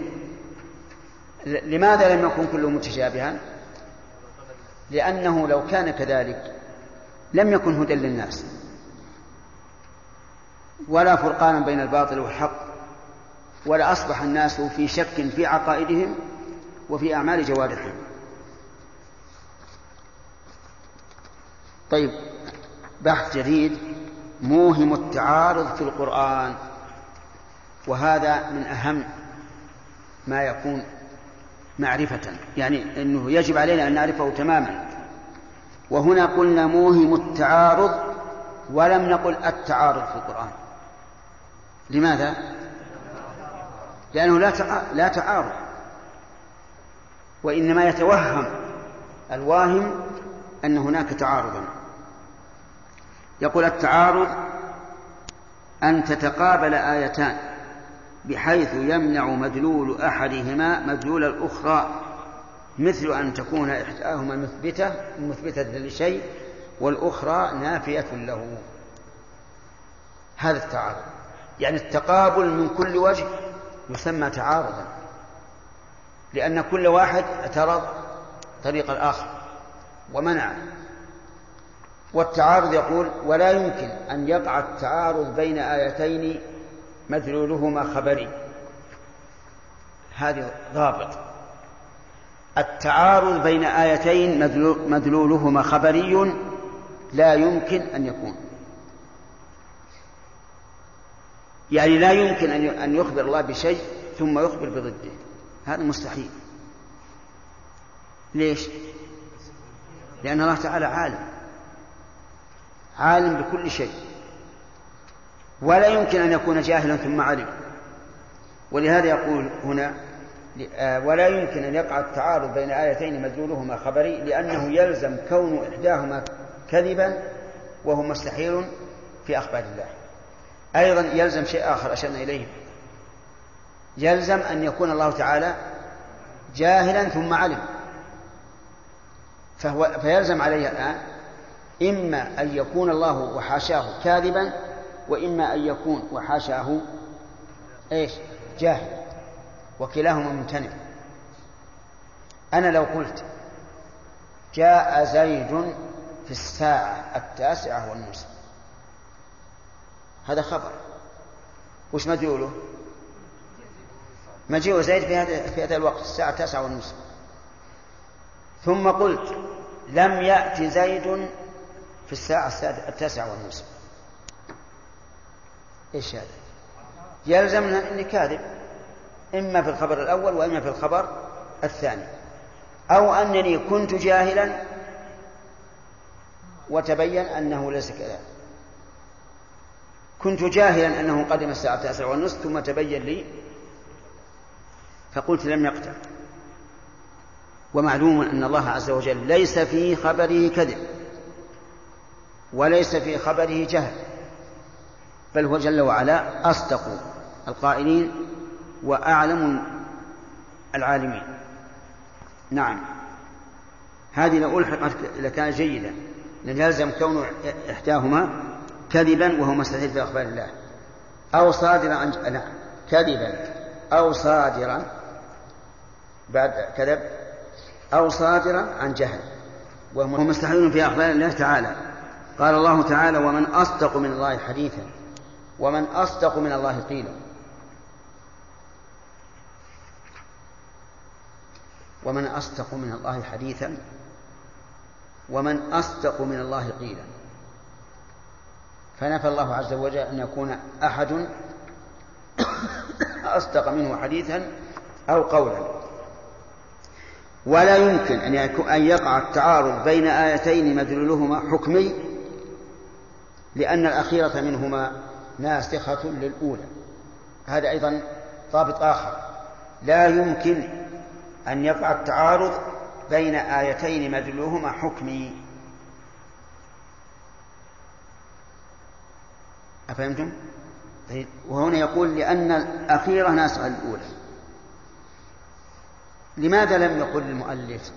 Speaker 2: لماذا لم يكن كله متشابها؟ لأنه لو كان كذلك لم يكن هدى للناس. ولا فرقانا بين الباطل والحق. ولا أصبح الناس في شك في عقائدهم وفي أعمال جوارحهم. طيب بحث جديد. موهم التعارض في القرآن. وهذا من أهم ما يكون معرفة. يعني أنه يجب علينا أن نعرفه تماما. وهنا قلنا موهم التعارض ولم نقل التعارض في القرآن. لماذا؟ لأنه لا لا تعارض. وإنما يتوهم الواهم أن هناك تعارضا. يقول التعارض أن تتقابل آيتان. بحيث يمنع مدلول أحدهما مدلول الأخرى مثل أن تكون إحداهما مثبتة مثبتة لشيء والأخرى نافية له. هذا التعارض. يعني التقابل من كل وجه يسمى تعارضا لأن كل واحد اعترض طريق الآخر ومنع. والتعارض يقول ولا يمكن أن يقع التعارض بين آيتين مدلولهما خبري. هذه ضابط. التعارض بين آيتين مدلولهما خبري لا يمكن أن يكون. يعني لا يمكن أن يخبر الله بشيء ثم يخبر بضده. هذا مستحيل. ليش؟ لأن الله تعالى عالم. عالم بكل شيء. ولا يمكن أن يكون جاهلا ثم علم. ولهذا يقول هنا آه، ولا يمكن أن يقع التعارض بين آيتين مدلولهما خبري لأنه يلزم كون إحداهما كذبا وهو مستحيل في أخبار الله. أيضا يلزم شيء آخر أشرنا إليه. يلزم أن يكون الله تعالى جاهلا ثم علم. فهو فيلزم عليه الآن إما أن يكون الله وحاشاه كاذبا وإما أن يكون وحاشاه إيش؟ جاهل وكلاهما ممتنع. أنا لو قلت جاء زيد في الساعة التاسعة والنصف هذا خبر. وش مدلوله مجيء زيد في هذا في هذا الوقت الساعة التاسعة والنصف. ثم قلت لم يأتي زيد في الساعة التاسعة والنصف. إيش هذا؟ يلزمنا اني كاذب إما في الخبر الأول وإما في الخبر الثاني. أو أنني كنت جاهلا وتبين أنه ليس كذلك. كنت جاهلا أنه قدم الساعة التاسعة والنصف ثم تبين لي فقلت لم يقتل ومعلوم أن الله عز وجل ليس في خبره كذب وليس في خبره جهل. بل هو جل وعلا أصدق القائلين وأعلم العالمين. نعم. هذه لو ألحقت لكان جيدا لأن يلزم كون إحداهما كذبا وهو مستحيل في أخبار الله. أو صادرا عن نعم كذبا. أو صادرا بعد كذب. أو صادرا عن جهل وهو مستحيل في أخبار الله تعالى. قال الله تعالى ومن أصدق من الله حديثا ومن أصدق من الله قيلا. ومن أصدق من الله حديثا ومن أصدق من الله قيلا. فنفى الله عز وجل أن يكون أحد أصدق منه حديثا أو قولا. ولا يمكن أن يقع التعارض بين آيتين مدلولهما حكمي لأن الأخيرة منهما ناسخة للأولى. هذا أيضا ضابط آخر. لا يمكن أن يقع التعارض بين آيتين مدلولهما حكمي. أفهمتم؟ طيب وهنا يقول لأن الأخيرة ناسخة للأولى. لماذا لم يقل المؤلف؟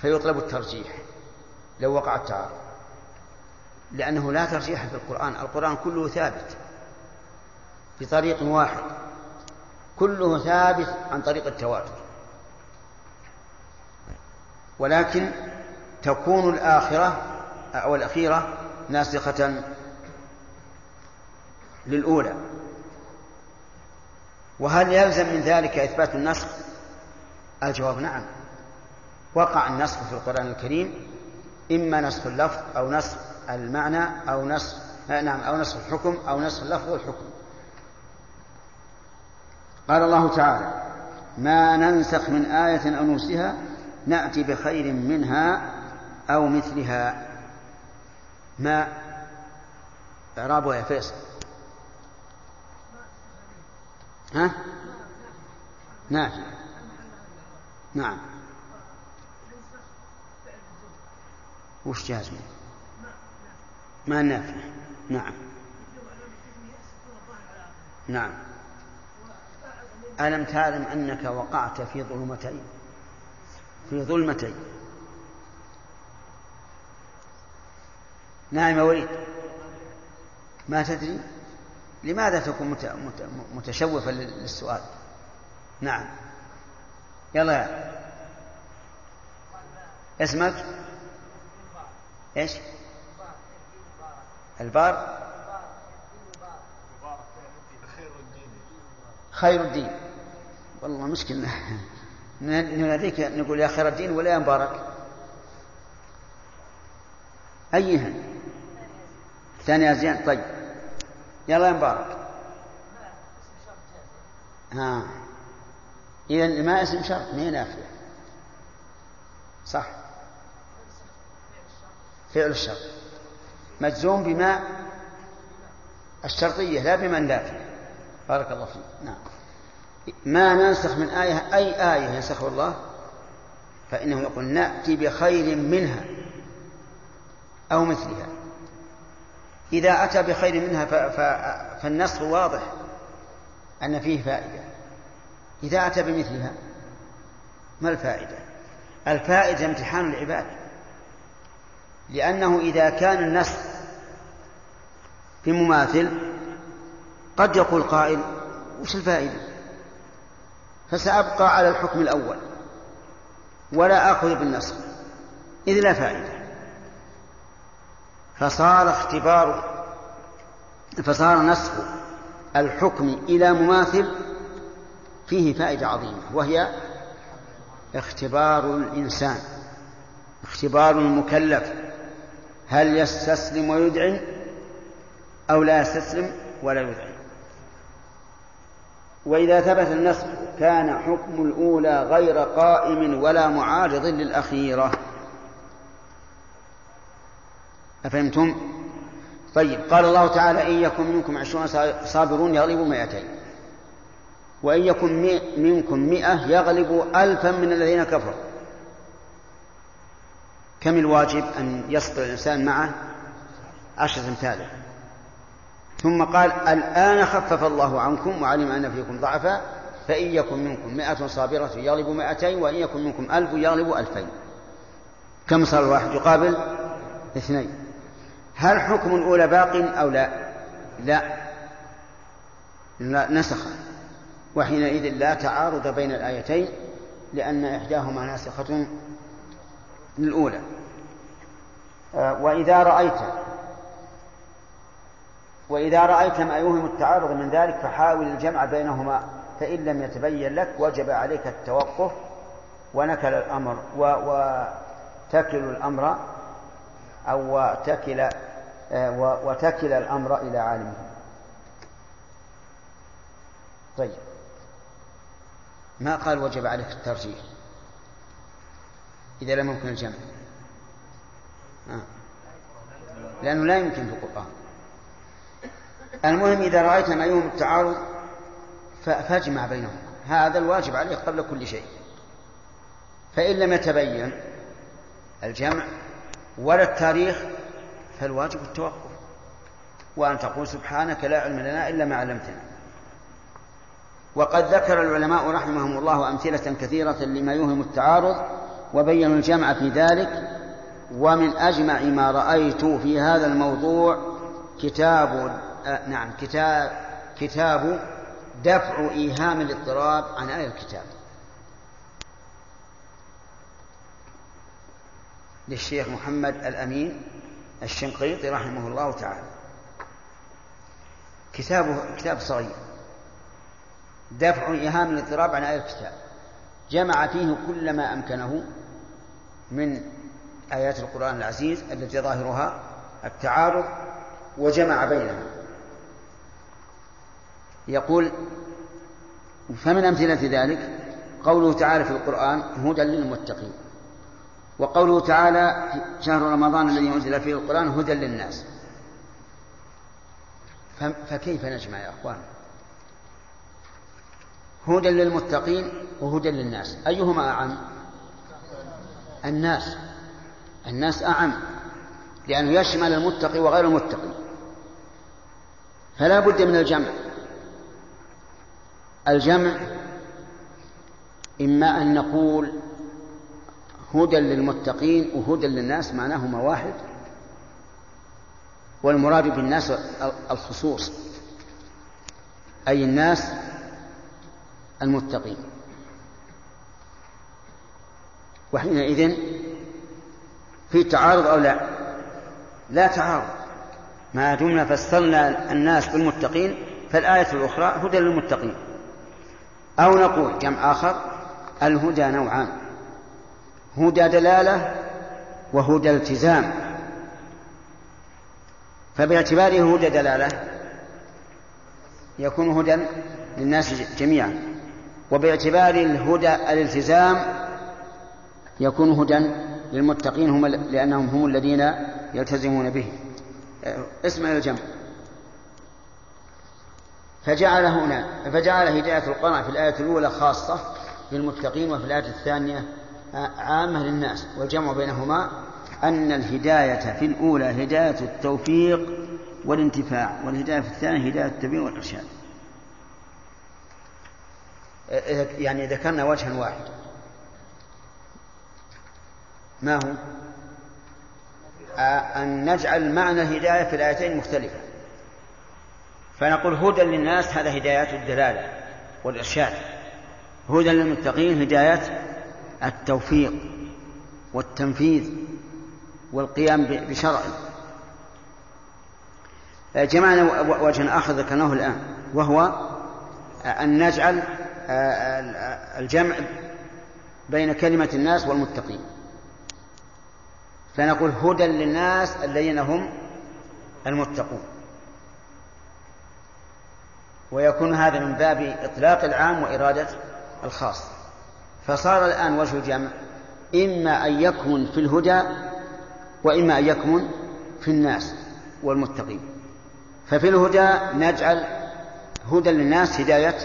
Speaker 2: فيطلب الترجيح لو وقع التعارض. لأنه لا ترجيح في القرآن. القرآن كله ثابت بطريق واحد. كله ثابت عن طريق التواتر. ولكن تكون الآخرة أو الأخيرة ناسخة للأولى. وهل يلزم من ذلك إثبات النسخ؟ الجواب نعم. وقع النسخ في القرآن الكريم إما نسخ اللفظ أو نسخ المعنى أو نسخ نعم أو نسخ الحكم أو نسخ اللفظ والحكم. قال الله تعالى ما ننسخ من آية أو ننسها نأتي بخير منها أو مثلها. ما؟ إعرابها يا فيصل. ها؟ نافع. نعم. وش جازم ما نافع. نعم. نعم. ألم تعلم أنك وقعت في ظلمتين؟ في ظلمتين. نعم يا وليد. ما تدري؟ لماذا تكون متشوفا للسؤال؟ نعم. يلا يا. اسمك؟ إيش؟ البار خير الدين. والله مشكلة نناديك نقول يا خير الدين ولا يا مبارك. أيها ثاني زين طيب. يلا يا مبارك. ها. إذا ما اسم شرط؟ ما نافية صح. فعل الشرط. مجزوم بما الشرطية لا بما النافية بارك الله فيك. نعم. ما ننسخ من آية أي آية ينسخه الله؟ فإنه يقول نأتي بخير منها أو مثلها. إذا أتى بخير منها فالنسخ واضح أن فيه فائدة. إذا أتى بمثلها ما الفائدة؟ الفائدة امتحان العباد لأنه إذا كان النسخ بمماثل قد يقول قائل وش الفائدة؟ فسأبقى على الحكم الأول ولا آخذ بالنسخ إذ لا فائدة. فصار اختبار فصار نسخ الحكم إلى مماثل فيه فائدة عظيمة وهي اختبار الإنسان اختبار المكلف هل يستسلم ويدعن أو لا يستسلم ولا يدعن وإذا ثبت النسخ كان حكم الأولى غير قائم ولا معارض للأخيرة. أفهمتم؟ طيب قال الله تعالى إن يكن منكم عشرون صابرون يغلبوا مئتين. وإن يكن منكم مئة يغلب ألفا من الذين كفروا. كم الواجب أن يصبر الإنسان معه عشرة أمثاله؟ ثم قال الآن خفف الله عنكم وعلم أن فيكم ضعفا فإن يكن منكم مئة صابرة يغلب مئتين وإن يكن منكم ألف يغلب ألفين. كم صار الواحد يقابل؟ اثنين. هل حكم الأولى باق أو لا؟ لا. لا نسخ. وحينئذ لا تعارض بين الآيتين لأن إحداهما ناسخة للأولى. آه، وإذا رأيت وإذا رأيت ما يوهم التعارض من ذلك فحاول الجمع بينهما فإن لم يتبين لك وجب عليك التوقف ونكل الأمر وتكل الأمر أو تكل آه، وتكل الأمر إلى عالمه. طيب. ما قال وجب عليك الترجيح؟ إذا لم يمكن الجمع. آه. لأنه لا يمكن في القرآن. المهم إذا رأيت ما يوم التعارض فاجمع بينهم. هذا الواجب عليك قبل كل شيء. فإن لم يتبين الجمع ولا التاريخ فالواجب التوقف. وأن تقول سبحانك لا علم لنا إلا ما علمتنا. وقد ذكر العلماء رحمهم الله أمثلة كثيرة لما يوهم التعارض وبينوا الجمع في ذلك. ومن أجمع ما رأيت في هذا الموضوع كتاب آه نعم كتاب كتاب دفع إيهام الاضطراب عن آية الكتاب. للشيخ محمد الأمين الشنقيطي رحمه الله تعالى. كتابه كتاب صغير. دفع إيهام الاضطراب عن آية الكتاب. جمع فيه كل ما أمكنه من آيات القرآن العزيز التي ظاهرها التعارض وجمع بينها. يقول فمن أمثلة ذلك قوله تعالى في القرآن هدى للمتقين وقوله تعالى في شهر رمضان الذي أنزل فيه القرآن هدى للناس فكيف نجمع يا أخوان؟ هدى للمتقين وهدى للناس أيهما أعم؟ الناس الناس أعم لأنه يشمل المتقي وغير المتقي فلا بد من الجمع. الجمع إما أن نقول هدى للمتقين وهدى للناس معناهما واحد والمراد بالناس الخصوص أي الناس المتقين. وحينئذ في تعارض أو لا؟ لا تعارض. ما دمنا فصلنا الناس بالمتقين فالآية الأخرى هدى للمتقين. أو نقول جمع آخر الهدى نوعان هدى دلالة وهدى التزام. فباعتباره هدى دلالة يكون هدى للناس جميعا وباعتبار الهدى الالتزام يكون هدى للمتقين هم لأنهم هم الذين يلتزمون به. اسم الجمع فجعل هنا فجعل هداية القرآن في الآية الأولى خاصة للمتقين وفي الآية الثانية عامة للناس والجمع بينهما أن الهداية في الأولى هداية التوفيق والانتفاع والهداية في الثانية هداية التبيين والإرشاد. يعني ذكرنا وجها واحدا ما هو؟ أن نجعل معنى الهداية في الآيتين مختلفة. فنقول هدى للناس هذا هدايات الدلالة والإرشاد. هدى للمتقين هداية التوفيق والتنفيذ والقيام بشرعه جمعنا وجها آخر ذكرناه الآن وهو أن نجعل الجمع بين كلمة الناس والمتقين. فنقول هدى للناس الذين هم المتقون. ويكون هذا من باب إطلاق العام وإرادة الخاص. فصار الآن وجه الجمع إما أن يكمن في الهدى وإما أن يكمن في الناس والمتقين. ففي الهدى نجعل هدى للناس هداية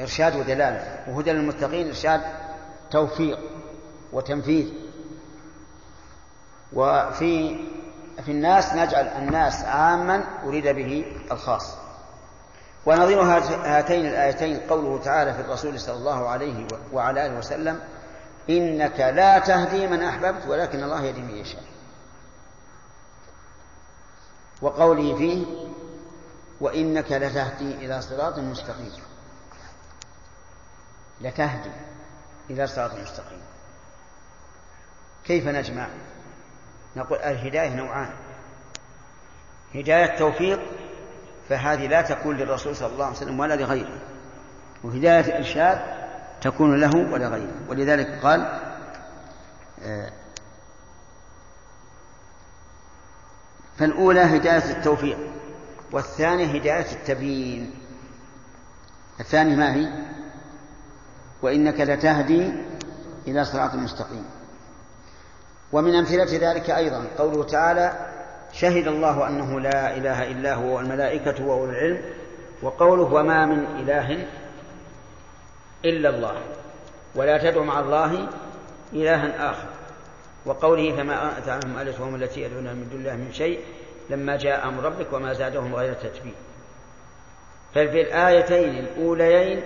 Speaker 2: إرشاد ودلالة وهدى للمتقين إرشاد توفيق وتنفيذ. وفي في الناس نجعل الناس عاما أريد به الخاص. ونظير هاتين الآيتين قوله تعالى في الرسول صلى الله عليه وعلى آله وسلم إنك لا تهدي من أحببت ولكن الله يهدي من يشاء. وقوله فيه وإنك لتهدي إلى صراط مستقيم. لتهدي إلى صراط مستقيم. كيف نجمع؟ نقول الهداية نوعان. هداية توفيق فهذه لا تكون للرسول صلى الله عليه وسلم ولا لغيره. وهداية الإرشاد تكون له ولغيره ولذلك قال آه، فالأولى هداية التوفيق والثانية هداية التبيين. الثانية ما هي؟ وإنك لتهدي إلى صراط مستقيم. ومن أمثلة ذلك أيضا قوله تعالى شهد الله أنه لا إله إلا هو والملائكة وأولو العلم وقوله وما من إله إلا الله ولا تدع مع الله إلها آخر وقوله فما أتى عنهم آلهتهم التي يدعون من دون الله من شيء لما جاء أمر ربك وما زادهم غير تتبيع ففي الآيتين الأوليين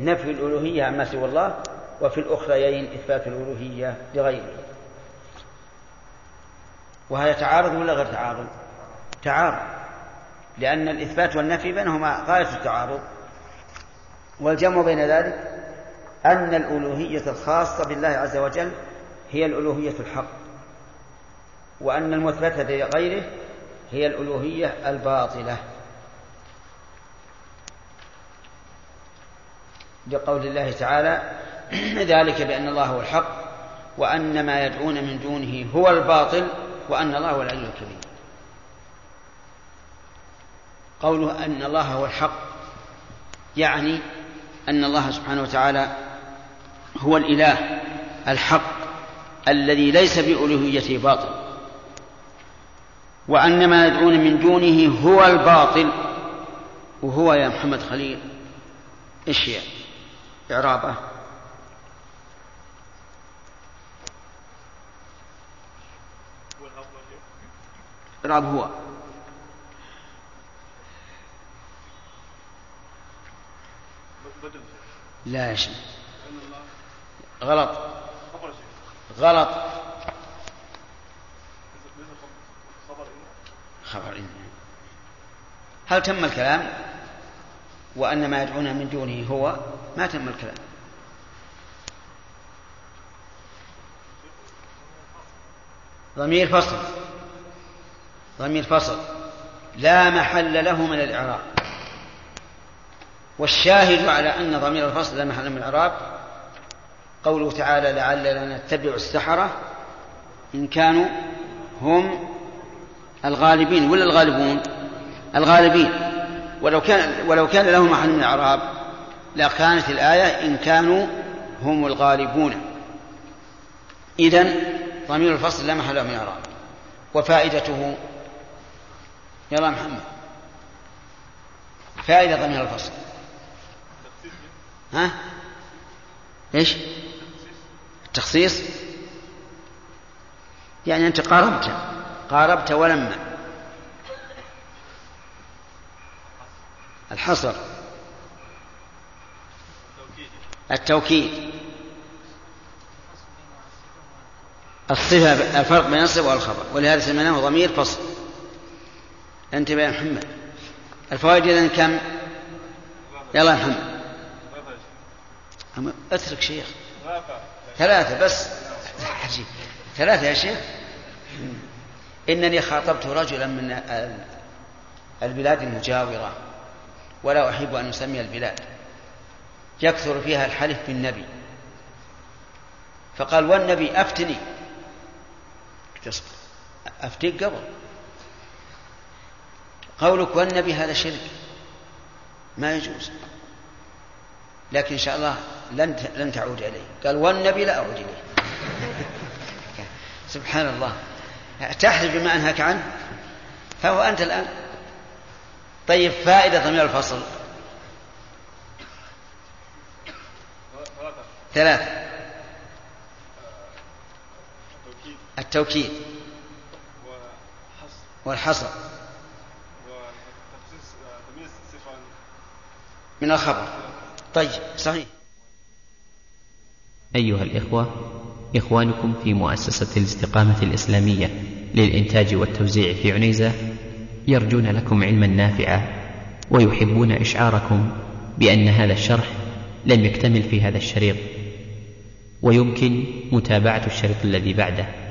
Speaker 2: نفي الألوهية عما سوى الله وفي الأخريين إثبات الألوهية لغيره. وهذا تعارض ولا غير تعارض؟ تعارض لأن الإثبات والنفي بينهما غاية التعارض. والجمع بين ذلك أن الألوهية الخاصة بالله عز وجل هي الألوهية الحق وأن المثبتة لغيره هي الألوهية الباطلة. لقول الله تعالى (clears throat) ذلك بأن الله هو الحق وأن ما يدعون من دونه هو الباطل. وأن الله هو العلي الكبير. قوله أن الله هو الحق يعني أن الله سبحانه وتعالى هو الإله الحق الذي ليس بألوهيته باطل. وأن ما يدعون من دونه هو الباطل وهو يا محمد خليل. إيش هي؟ إعرابة. إعراب هو. لا يا شيخ. غلط. غلط. خبر إن هل تم الكلام؟ وأن ما يدعون من دونه هو؟ ما تم الكلام. ضمير فصل. ضمير فصل لا محل له من الإعراب. والشاهد على أن ضمير الفصل لا محل من الإعراب قوله تعالى لعلنا نتبع السحرة إن كانوا هم الغالبين ولا الغالبون؟ الغالبين. ولو كان ولو كان لهم محل من الإعراب لكانت الآية إن كانوا هم الغالبون. إذن ضمير الفصل لا محل له من الإعراب. وفائدته يلا محمد. فائدة ضمير الفصل. ها؟ إيش؟ التخصيص. يعني أنت قاربت قاربت ولما الحصر. التوكيد. الصفة الفرق بين الصفة والخبر. ولهذا سميناه ضمير فصل. انتبه يا محمد. الفوائد إذن كم؟ يلا يا محمد. اترك شيخ. ثلاثة بس. عجيب. ثلاثة يا شيخ. إنني خاطبت رجلا من البلاد المجاورة ولا أحب أن أسمي البلاد. يكثر فيها الحلف بالنبي. فقال والنبي أفتني. أفتيك قبل. قولك والنبي هذا شرك. ما يجوز. لكن إن شاء الله لن لن تعود إليه. قال والنبي لا أعود إليه. (laughs) سبحان الله. تحلف بما أنهاك عنه. فهو أنت الآن. طيب فائدة ضمير الفصل. ثلاثة. التوكيد. والحصر. من الخبر. طيب صحيح.
Speaker 1: أيها الإخوة إخوانكم في مؤسسة الاستقامة الإسلامية للإنتاج والتوزيع في عنيزة يرجون لكم علما نافعا ويحبون إشعاركم بأن هذا الشرح لم يكتمل في هذا الشريط. ويمكن متابعة الشريط الذي بعده.